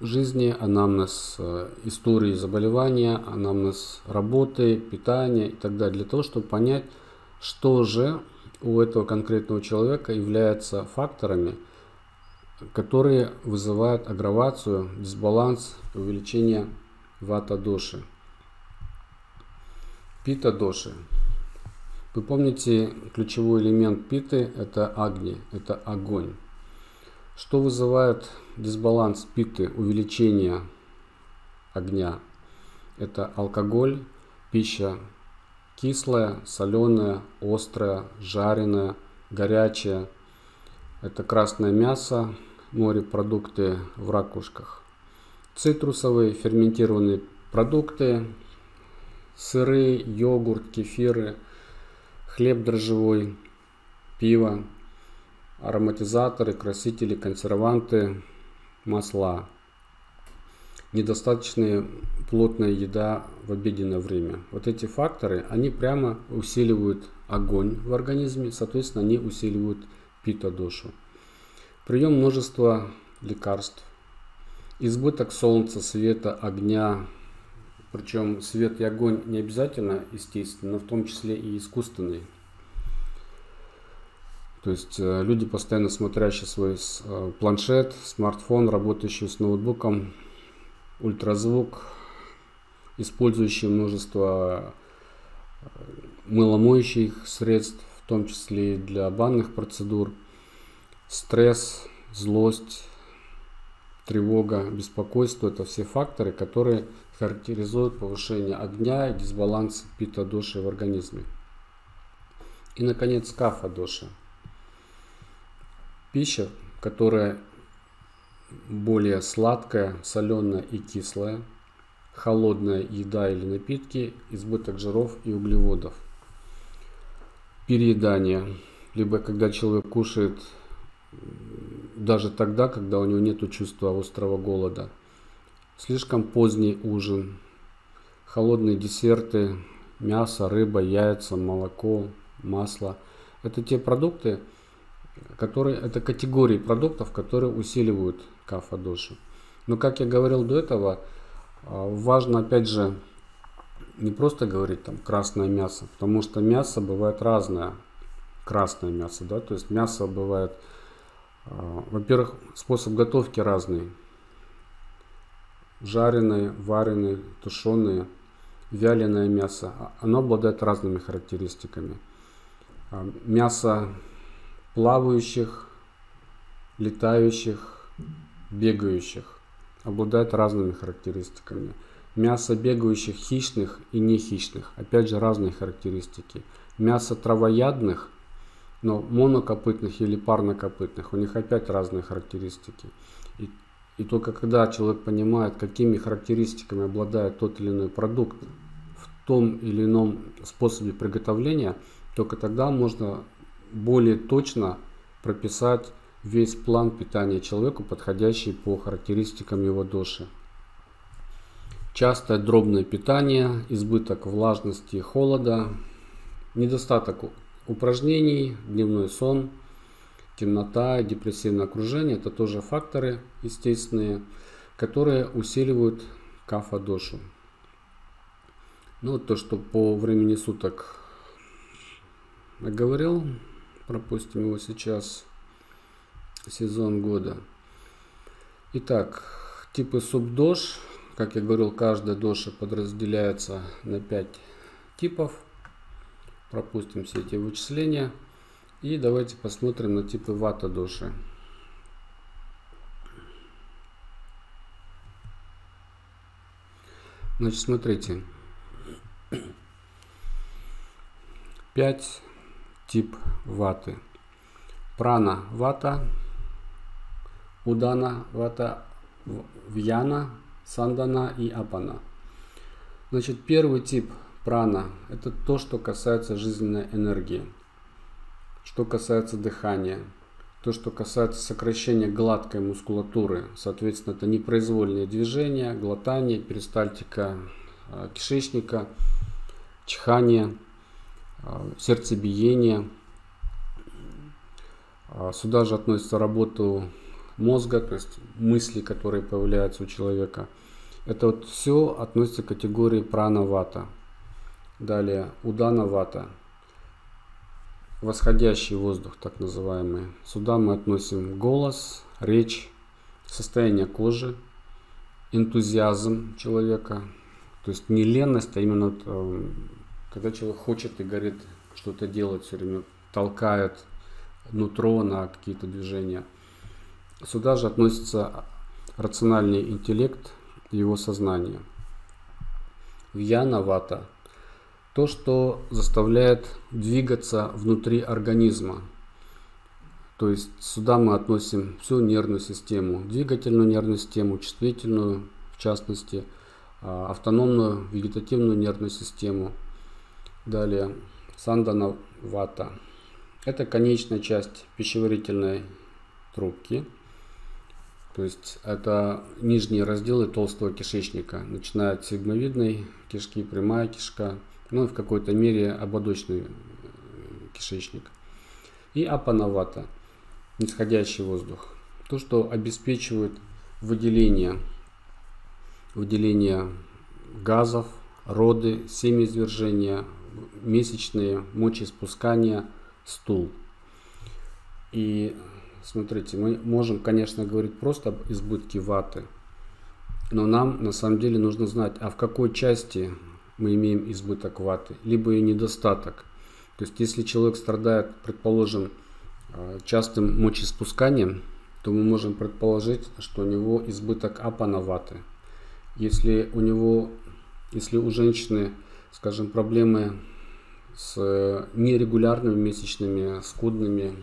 жизни, анамнез э, истории заболевания, анамнез работы, питания и так далее, для того, чтобы понять, что же у этого конкретного человека является факторами, которые вызывают агравацию, дисбаланс, увеличение вата-доши. Пита-доши. Вы помните, ключевой элемент питы – это агни, это огонь. Что вызывает дисбаланс питы, увеличение огня? Это алкоголь, пища кислая, соленая, острая, жареная, горячая. Это красное мясо, морепродукты в ракушках. Цитрусовые ферментированные продукты, сыры, йогурт, кефиры, хлеб дрожжевой, пиво, ароматизаторы, красители, консерванты, масла. Недостаточная плотная еда в обеденное время. Вот эти факторы, они прямо усиливают огонь в организме, соответственно, они усиливают пита-дошу. Прием множества лекарств, избыток солнца, света, огня, причем свет и огонь не обязательно естественный, но в том числе и искусственный. То есть э, люди, постоянно смотрящие свой э, планшет, смартфон, работающие с ноутбуком, ультразвук, использующие множество э, мыломоющих средств, в том числе и для банных процедур, стресс, злость, тревога, беспокойство – это все факторы, которые характеризуют повышение огня и дисбаланс пита-доши в организме. И, наконец, кафа-доши. Пища, которая более сладкая, соленая и кислая, холодная еда или напитки, избыток жиров и углеводов. Переедание, либо когда человек кушает даже тогда, когда у него нет чувства острого голода. Слишком поздний ужин, холодные десерты, мясо, рыба, яйца, молоко, масло. Это те продукты, которые, это категории продуктов, которые усиливают кафа-доши. Но, как я говорил до этого, а, важно, опять же, не просто говорить там красное мясо, потому что мясо бывает разное. Красное мясо, да, то есть мясо бывает, а, во-первых, способ готовки разный. Жареное, вареное, тушеное, вяленое мясо, а, оно обладает разными характеристиками. Мясо плавающих, летающих, бегающих обладает разными характеристиками. Мясо бегающих хищных и не хищных, опять же разные характеристики. Мясо травоядных, но монокопытных или парнокопытных, у них опять разные характеристики. И, и только когда человек понимает, какими характеристиками обладает тот или иной продукт в том или ином способе приготовления, только тогда можно более точно прописать весь план питания человеку, подходящий по характеристикам его души. Частое дробное питание, избыток влажности и холода, недостаток упражнений, дневной сон, темнота, депрессивное окружение – это тоже факторы естественные, которые усиливают кафа дошу. Ну, то, что по времени суток говорил, пропустим его сейчас, сезон года. Итак, типы субдош, как я говорил, каждая доша подразделяется на 5 типов. Пропустим все эти вычисления. И давайте посмотрим на типы вата доши. Значит, смотрите. 5 тип ваты. Прана вата, удана вата, вьяна, сандана и апана. Значит, первый тип прана – это то, что касается жизненной энергии. Что касается дыхания, то, что касается сокращения гладкой мускулатуры, соответственно, это непроизвольные движения, глотание, перистальтика э, кишечника, чихание, сердцебиение. Э, сюда же относится работа мозга, то есть мысли, которые появляются у человека. Это вот все относится к категории прана-вата. Далее удана-вата – восходящий воздух, так называемый. Сюда мы относим голос, речь, состояние кожи, энтузиазм человека. То есть не ленность, а именно э, когда человек хочет и говорит что-то делать, все время толкает нутро на какие-то движения. Сюда же относится рациональный интеллект, его сознание. Вьяна вата – то, что заставляет двигаться внутри организма. То есть сюда мы относим всю нервную систему, двигательную нервную систему, чувствительную в частности, а, автономную вегетативную нервную систему. Далее сандана вата. Это конечная часть пищеварительной трубки. То есть это нижние разделы толстого кишечника, начиная от сигмовидной кишки, прямая кишка, ну и в какой-то мере ободочный э, кишечник. И апановата, нисходящий воздух. То, что обеспечивает выделение, выделение газов, роды, семяизвержения, месячные, мочеиспускания, стул. И смотрите, мы можем, конечно, говорить просто об избытке ваты, но нам на самом деле нужно знать, а в какой части мы имеем избыток ваты, либо и недостаток. То есть если человек страдает, предположим, э, частым мочеиспусканием, то мы можем предположить, что у него избыток апана ваты. Если у него, если у женщины, скажем, проблемы с нерегулярными месячными, скудными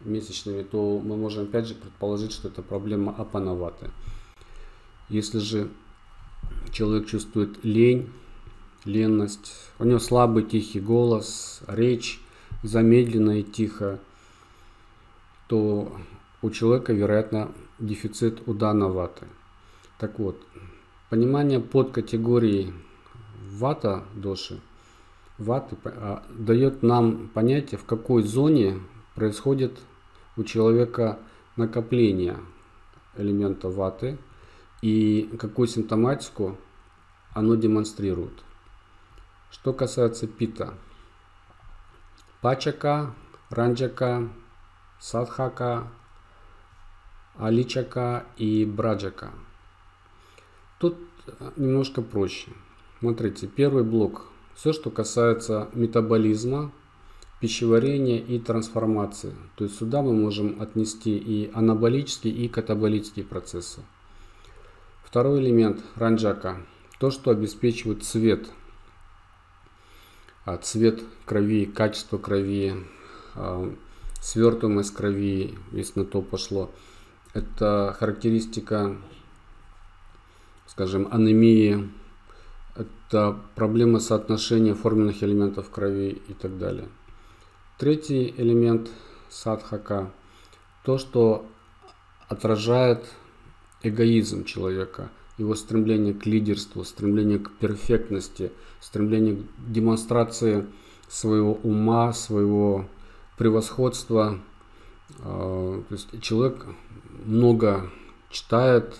месячными, то мы можем опять же предположить, что это проблема апановаты. Если же человек чувствует лень, ленность, у него слабый тихий голос, речь замедленная и тихо, то у человека, вероятно, дефицит удана ваты. Так вот, понимание под категорией вата доши, ваты а, дает нам понятие, в какой зоне происходит у человека накопление элемента ваты – и какую симптоматику оно демонстрирует. Что касается пита. Пачака, ранджака, садхака, аличака и браджака. Тут немножко проще. Смотрите, первый блок. Все, что касается метаболизма, пищеварения и трансформации. То есть сюда мы можем отнести и анаболические, и катаболические процессы. Второй элемент ранджака. То, что обеспечивает цвет. А цвет крови, качество крови, а, свертываемость крови, если на то пошло. Это характеристика, скажем, анемии, это проблема соотношения форменных элементов крови и так далее. Третий элемент садхака – то, что отражает эгоизм человека, его стремление к лидерству, стремление к перфектности, стремление к демонстрации своего ума, своего превосходства. А, то есть человек много читает,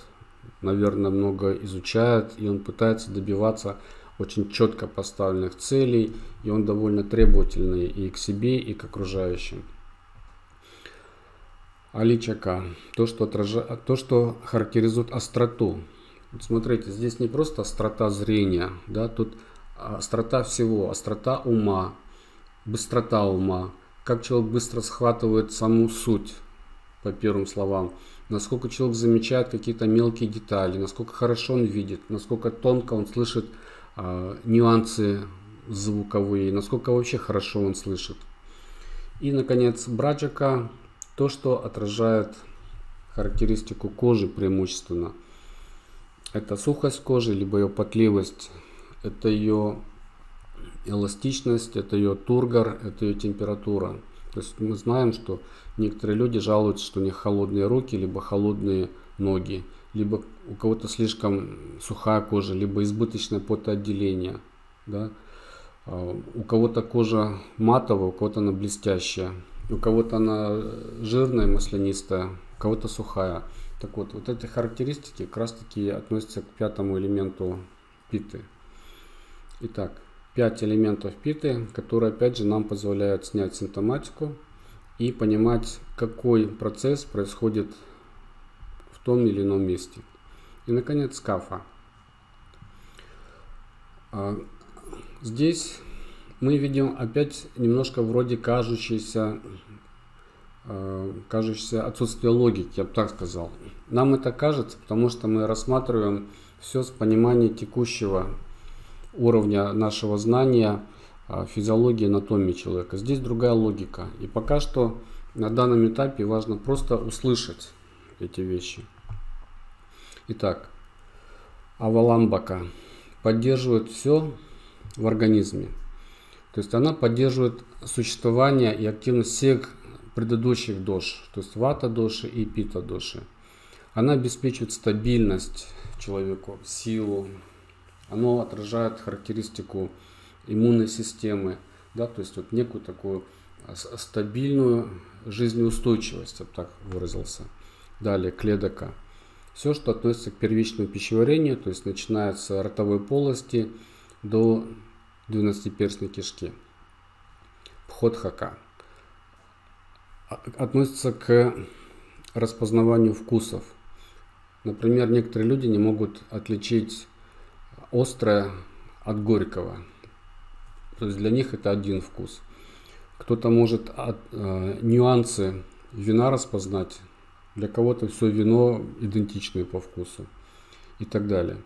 наверное, много изучает, и он пытается добиваться очень четко поставленных целей, и он довольно требовательный и к себе, и к окружающим. Аличака, то, что, отражает, то, что характеризует остроту. Вот смотрите, здесь не просто острота зрения, да, тут острота всего, острота ума, быстрота ума, как человек быстро схватывает саму суть, по первым словам, насколько человек замечает какие-то мелкие детали, насколько хорошо он видит, насколько тонко он слышит нюансы звуковые, насколько вообще хорошо он слышит. И, наконец, браджака, то, что отражает характеристику кожи преимущественно. Это сухость кожи, либо ее потливость, это ее эластичность, это ее тургор, это ее температура. То есть мы знаем, что некоторые люди жалуются, что у них холодные руки, либо холодные ноги, либо у кого-то слишком сухая кожа, либо избыточное потоотделение. Да? А, у кого-то кожа матовая, у кого-то она блестящая, у кого-то она жирная, маслянистая, у кого-то сухая. Так вот, вот эти характеристики как раз таки относятся к пятому элементу питы. Итак, 5 элементов питы, которые опять же нам позволяют снять симптоматику и понимать, какой процесс происходит том или ином месте. И, наконец, кафа. А, здесь мы видим опять немножко вроде кажущейся, а, кажущееся отсутствие логики, я бы так сказал. Нам это кажется, потому что мы рассматриваем все с понимания текущего уровня нашего знания а, физиологии анатомии человека. Здесь другая логика. И пока что на данном этапе важно просто услышать эти вещи. Итак, аваламбака поддерживает все в организме. То есть она поддерживает существование и активность всех предыдущих дош, то есть вата доши и пита доши. Она обеспечивает стабильность человеку, силу, оно отражает характеристику иммунной системы, да, то есть вот некую такую стабильную жизнеустойчивость, я бы так выразился. Далее, клетока. Все, что относится к первичному пищеварению, то есть начиная с ротовой полости до двенадцатиперстной кишки. Пходхака. А, относится к распознаванию вкусов. Например, некоторые люди не могут отличить острое от горького. То есть для них это один вкус. Кто-то может от, э, нюансы вина распознать, для кого-то все вино идентичное по вкусу и так далее.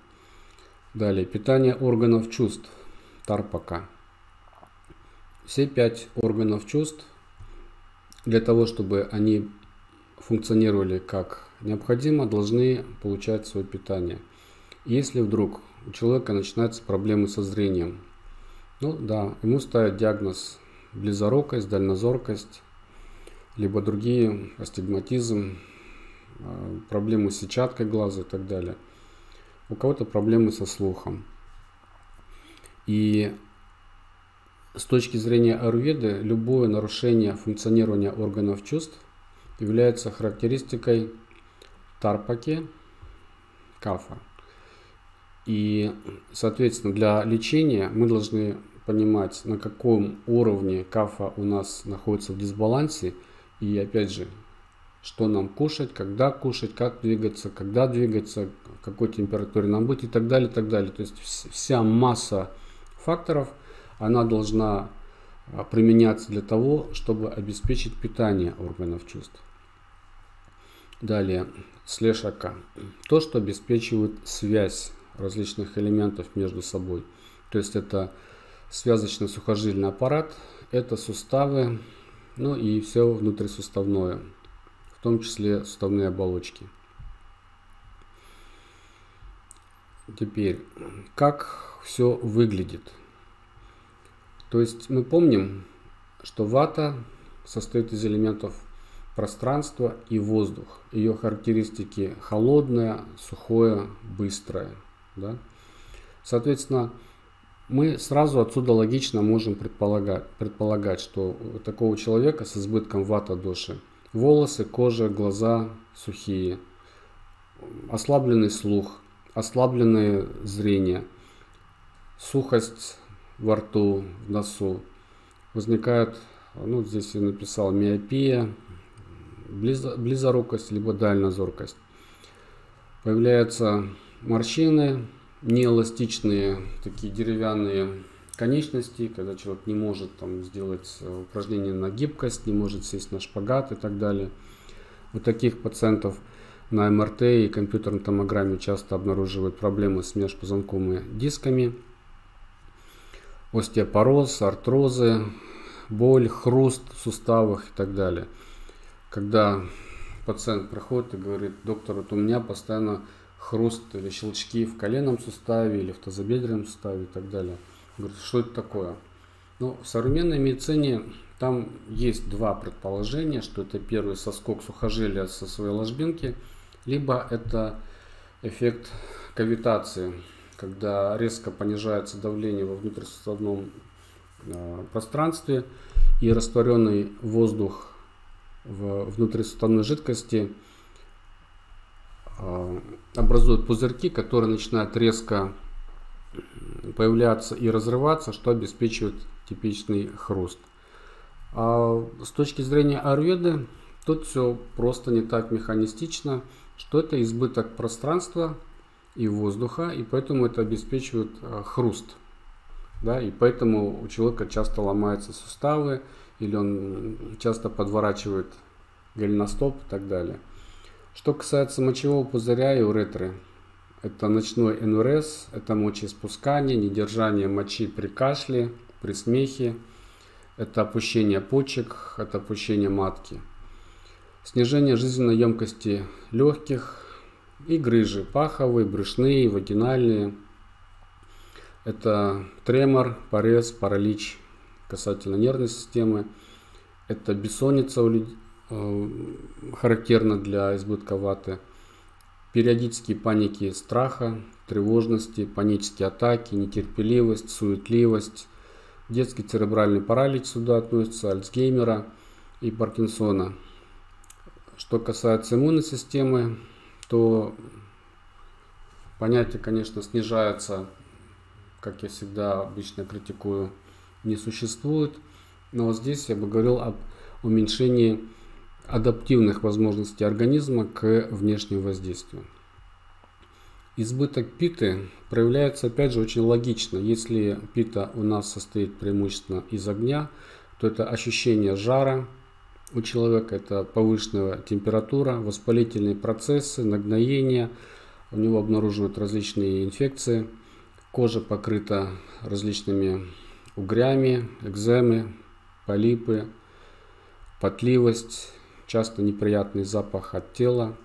Далее, питание органов чувств, тарпака. Все пять органов чувств для того, чтобы они функционировали как необходимо, должны получать свое питание. Если вдруг у человека начинаются проблемы со зрением. Ну да, ему ставят диагноз близорукость, дальнозоркость, либо другие, астигматизм, проблемы с сетчаткой глаза и так далее. У кого-то проблемы со слухом. И с точки зрения аюрведы, любое нарушение функционирования органов чувств является характеристикой тарпаки, кафа. И, соответственно, для лечения мы должны понимать, на каком уровне кафа у нас находится в дисбалансе. И, опять же, что нам кушать, когда кушать, как двигаться, когда двигаться, какой температуре нам быть и так далее, и так далее. То есть вся масса факторов, она должна а, применяться для того, чтобы обеспечить питание органов чувств. Далее, слешака. То, что обеспечивает связь различных элементов между собой. То есть это связочно-сухожильный аппарат, это суставы, ну и все внутрисуставное, в том числе суставные оболочки. Теперь, как все выглядит? То есть мы помним, что вата состоит из элементов пространства и воздух. Ее характеристики холодное, сухое, быстрое – да? Соответственно, мы сразу отсюда логично можем предполагать, предполагать, что у такого человека с избытком вата доши волосы, кожа, глаза сухие, ослабленный слух, ослабленное зрение, сухость во рту, в носу. Возникает, ну здесь я написал миопия, близорукость, либо дальнозоркость. Появляются морщины, неэластичные, такие деревянные конечности, когда человек не может там, сделать упражнение на гибкость, не может сесть на шпагат и так далее. У таких пациентов на МРТ и компьютерной томограмме часто обнаруживают проблемы с межпозвонковыми дисками, остеопороз, артрозы, боль, хруст в суставах и так далее. Когда пациент приходит и говорит, доктор, вот у меня постоянно хруст или щелчки в коленном суставе или в тазобедренном суставе и так далее. Говорит, что это такое? Ну, в современной медицине там есть два предположения, что это первый соскок сухожилия со своей ложбинки, либо это эффект кавитации, когда резко понижается давление во внутрисуставном э, пространстве и растворенный воздух в внутрисуставной жидкости э, образует пузырьки, которые начинают резко появляться и разрываться, что обеспечивает типичный хруст. А с точки зрения аюрведы, тут все просто не так механистично, что это избыток пространства и воздуха, и поэтому это обеспечивает а, хруст. Да, и поэтому у человека часто ломаются суставы, или он часто подворачивает голеностоп и так далее. Что касается мочевого пузыря и уретры, это ночной НРС, это мочеиспускание, недержание мочи при кашле, при смехе, это опущение почек, это опущение матки. Снижение жизненной емкости легких и грыжи, паховые, брюшные, вагинальные. Это тремор, порез, паралич касательно нервной системы. Это бессонница э, характерна для избытка ваты. Периодические паники страха, тревожности, панические атаки, нетерпеливость, суетливость, Детский церебральный паралич сюда относится, Альцгеймера и Паркинсона. Что касается иммунной системы, то понятие, конечно, снижается, как я всегда обычно критикую, не существует. Но вот здесь я бы говорил об уменьшении адаптивных возможностей организма к внешнему воздействию. Избыток питы проявляется опять же очень логично. Если пита у нас состоит преимущественно из огня, то это ощущение жара у человека, это повышенная температура, воспалительные процессы, нагноение, у него обнаруживают различные инфекции, кожа покрыта различными угрями, экземы, полипы, потливость, часто неприятный запах от тела,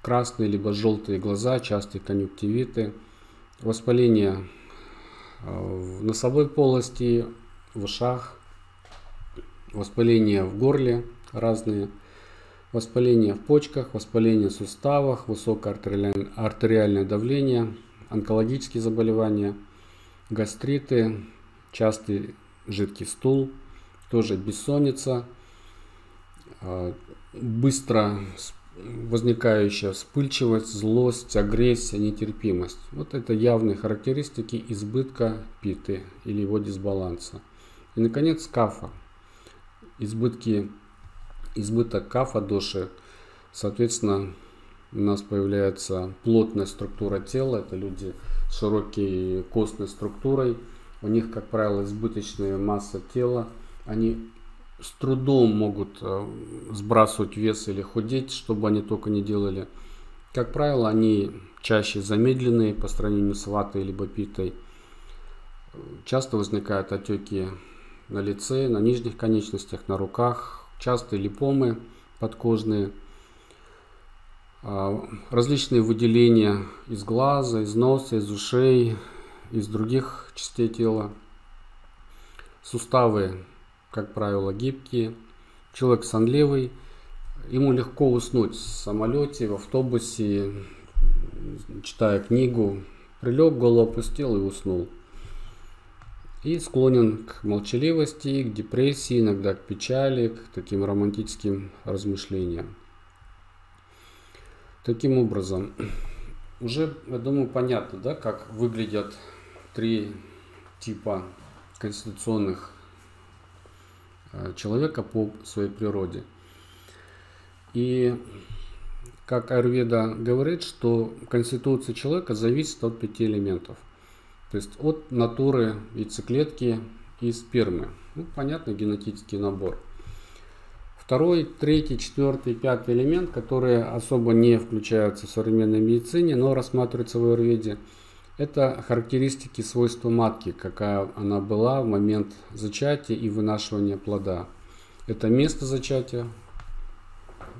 красные либо желтые глаза, частые конъюнктивиты, воспаление э, в носовой полости, в ушах, воспаление в горле разные, воспаление в почках, воспаление в суставах, высокое артериальное, давление, онкологические заболевания, гастриты, частый жидкий стул, тоже бессонница, быстро возникающая вспыльчивость, злость, агрессия, нетерпимость. Вот это явные характеристики избытка питы или его дисбаланса. И, наконец, кафа. Избытки, избыток кафа доши, соответственно, у нас появляется плотная структура тела. Это люди с широкой костной структурой. У них, как правило, избыточная масса тела. Они с трудом могут э, сбрасывать вес или худеть, чтобы они только не делали. Как правило, они чаще замедленные по сравнению с ватой либо питой. Часто возникают отеки на лице, на нижних конечностях, на руках, частые липомы подкожные, а, различные выделения из глаза, из носа, из ушей, из других частей тела. Суставы как правило, гибкие. Человек сонливый, ему легко уснуть в самолете, в автобусе, читая книгу. Прилег, голову опустил и уснул. И склонен к молчаливости, к депрессии, иногда к печали, к таким романтическим размышлениям. Таким образом, уже, я думаю, понятно, да, как выглядят три типа конституционных человека по своей природе. И как Аюрведа говорит, что конституция человека зависит от пяти элементов. То есть от натуры яйцеклетки и спермы. Ну, понятно, генетический набор. Второй, третий, четвертый, пятый элемент, которые особо не включаются в современной медицине, но рассматриваются в Аюрведе, это характеристики свойства матки, какая она была в момент зачатия и вынашивания плода. Это место зачатия,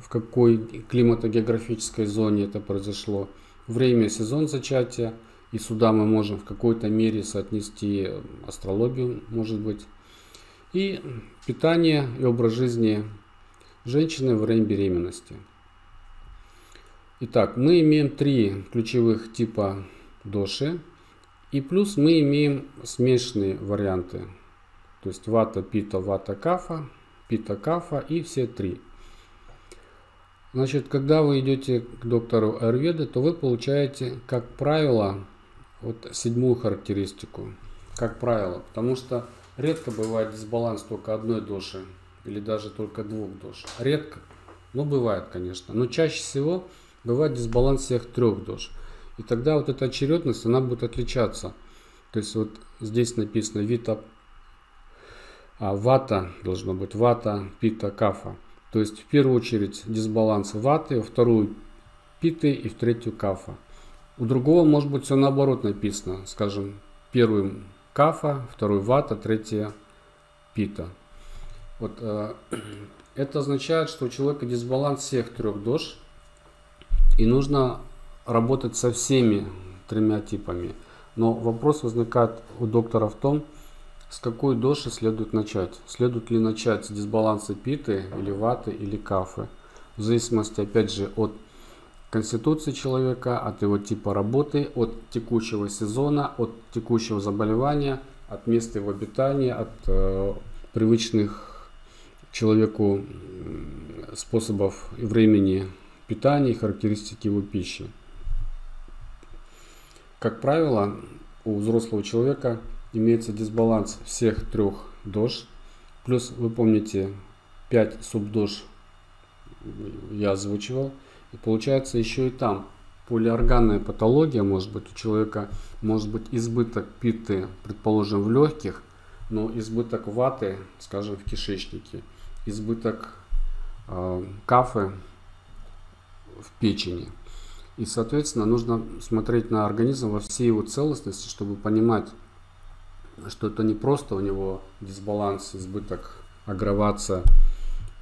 в какой климатогеографической зоне это произошло, время, сезон зачатия, и сюда мы можем в какой-то мере соотнести астрологию, может быть, и питание и образ жизни женщины во время беременности. Итак, мы имеем три ключевых типа доши, и плюс мы имеем смешанные варианты, то есть вата, пита, вата, кафа, пита, кафа и все три – Значит, когда вы идете к доктору Аюрведы, то вы получаете, как правило, вот седьмую характеристику. Как правило, потому что редко бывает дисбаланс только одной доши или даже только двух дош. Редко, но бывает, конечно. Но чаще всего бывает дисбаланс всех трех дош. И тогда вот эта очередность, она будет отличаться. То есть вот здесь написано вита, а, вата должно быть, вата, пита, кафа. То есть в первую очередь дисбаланс ваты, во вторую питы и в третью кафа. У другого может быть все наоборот написано. Скажем, первый кафа, второй вата, третья пита. Вот, э, (clears throat) это означает, что у человека дисбаланс всех трех дож. И нужно работать со всеми тремя типами. Но вопрос возникает у доктора в том, с какой доши следует начать? Следует ли начать с дисбаланса питы или ваты или кафы? В зависимости, опять же, от конституции человека, от его типа работы, от текущего сезона, от текущего заболевания, от места его обитания, от э, привычных человеку способов и времени питания и характеристики его пищи. Как правило, у взрослого человека имеется дисбаланс всех трех дож. Плюс вы помните 5 субдож я озвучивал. И получается еще и там полиорганная патология может быть у человека, может быть избыток питы, предположим, в легких, но избыток ваты, скажем, в кишечнике, избыток э, кафы в печени. И, соответственно, нужно смотреть на организм во всей его целостности, чтобы понимать, что это не просто у него дисбаланс, избыток аграваться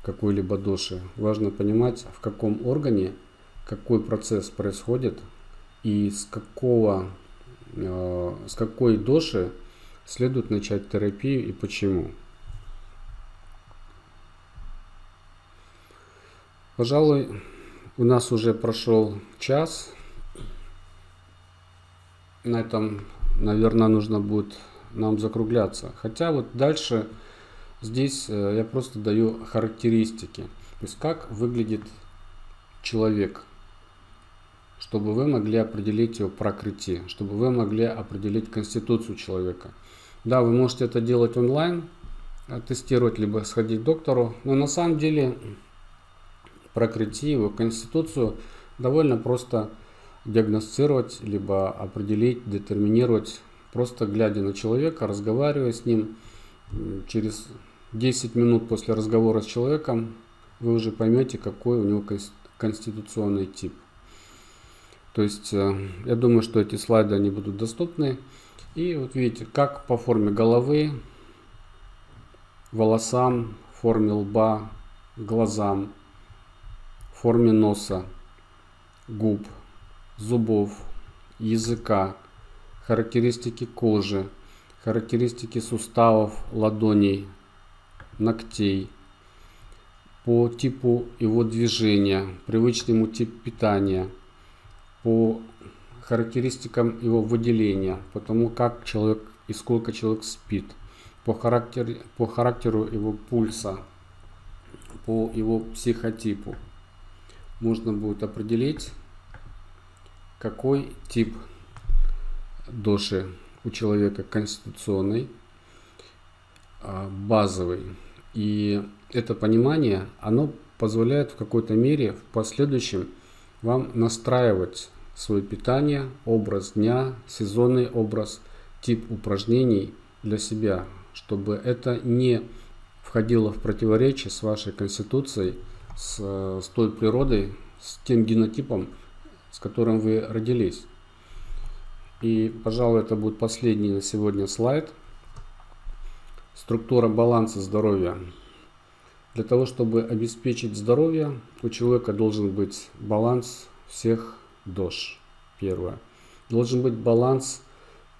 какой-либо души. Важно понимать, в каком органе какой процесс происходит и с какого э, с какой доши следует начать терапию и почему. Пожалуй, у нас уже прошел час. На этом, наверное, нужно будет нам закругляться. Хотя вот дальше здесь э, я просто даю характеристики. То есть как выглядит человек, чтобы вы могли определить его прокрытие, чтобы вы могли определить конституцию человека. Да, вы можете это делать онлайн, э, тестировать, либо сходить к доктору, но на самом деле прокрытие его конституцию довольно просто диагностировать, либо определить, детерминировать Просто глядя на человека, разговаривая с ним, через 10 минут после разговора с человеком вы уже поймете, какой у него конституционный тип. То есть, э, я думаю, что эти слайды они будут доступны. И вот видите, как по форме головы, волосам, форме лба, глазам, форме носа, губ, зубов, языка, характеристики кожи, характеристики суставов, ладоней, ногтей, по типу его движения, привычному типу питания, по характеристикам его выделения, по тому, как человек и сколько человек спит, по, характер, по характеру его пульса, по его психотипу. Можно будет определить какой тип доши у человека конституционный, а, базовый. И это понимание, оно позволяет в какой-то мере в последующем вам настраивать свое питание, образ дня, сезонный образ, тип упражнений для себя, чтобы это не входило в противоречие с вашей конституцией, с, с той природой, с тем генотипом, с которым вы родились. И, пожалуй, это будет последний на сегодня слайд. Структура баланса здоровья. Для того, чтобы обеспечить здоровье, у человека должен быть баланс всех дож. Первое. Должен быть баланс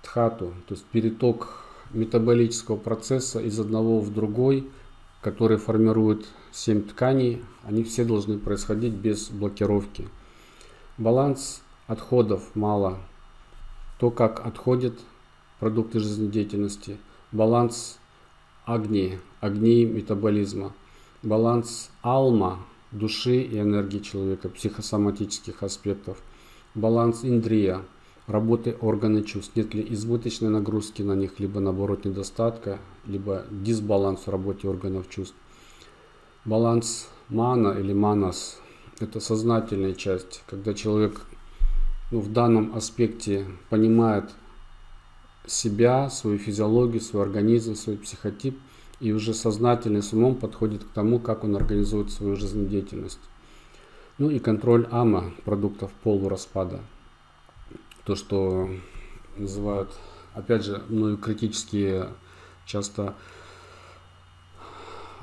тхату, то есть переток метаболического процесса из одного в другой, который формирует семь тканей, они все должны происходить без блокировки. Баланс отходов мало. То, как отходят продукты жизнедеятельности. Баланс огни, огней метаболизма. Баланс алма, души и энергии человека, психосоматических аспектов. Баланс индрия, работы органы чувств, нет ли избыточной нагрузки на них, либо наоборот недостатка, либо дисбаланс в работе органов чувств. Баланс мана или манас – это сознательная часть, когда человек ну, в данном аспекте понимает себя, свою физиологию, свой организм, свой психотип и уже сознательно с умом подходит к тому, как он организует свою жизнедеятельность. Ну и контроль АМА, продуктов полураспада – то, что называют, опять же, мною критические часто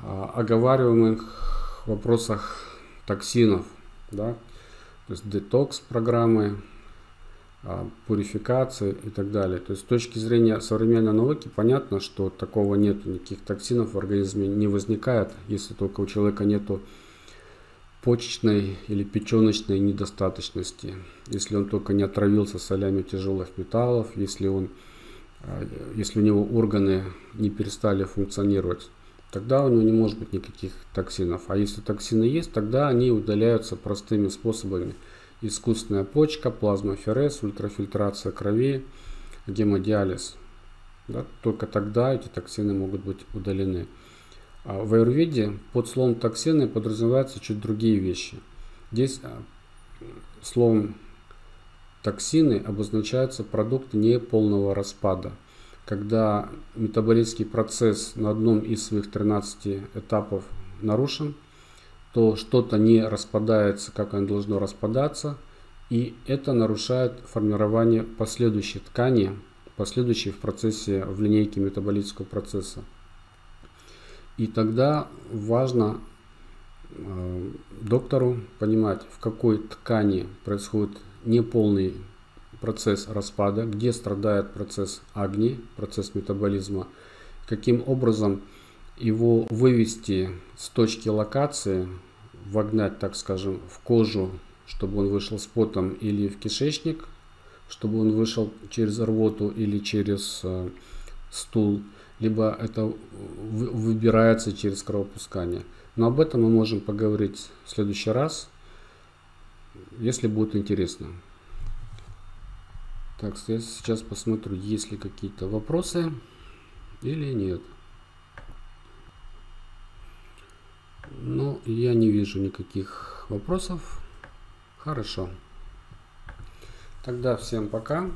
оговариваемых вопросах токсинов, да, то есть детокс программы, пурификации и так далее. То есть с точки зрения современной науки понятно, что такого нет, никаких токсинов в организме не возникает, если только у человека нету почечной или печеночной недостаточности, если он только не отравился солями тяжелых металлов, если, он, если у него органы не перестали функционировать, тогда у него не может быть никаких токсинов. А если токсины есть, тогда они удаляются простыми способами. Искусственная почка, плазмоферез, ультрафильтрация крови, гемодиализ. Да, только тогда эти токсины могут быть удалены. А в аюрведе под словом токсины подразумеваются чуть другие вещи. Здесь а, словом токсины обозначаются продукты неполного распада. Когда метаболический процесс на одном из своих 13 этапов нарушен, то что-то не распадается, как оно должно распадаться, и это нарушает формирование последующей ткани, последующей в процессе в линейке метаболического процесса. И тогда важно э, доктору понимать, в какой ткани происходит неполный процесс распада, где страдает процесс агни, процесс метаболизма, каким образом его вывести с точки локации, вогнать, так скажем, в кожу, чтобы он вышел с потом или в кишечник, чтобы он вышел через рвоту или через э, стул – либо это выбирается через кровопускание. Но об этом мы можем поговорить в следующий раз, если будет интересно. Так, я сейчас посмотрю, есть ли какие-то вопросы или нет. Ну, я не вижу никаких вопросов. Хорошо. Тогда всем пока.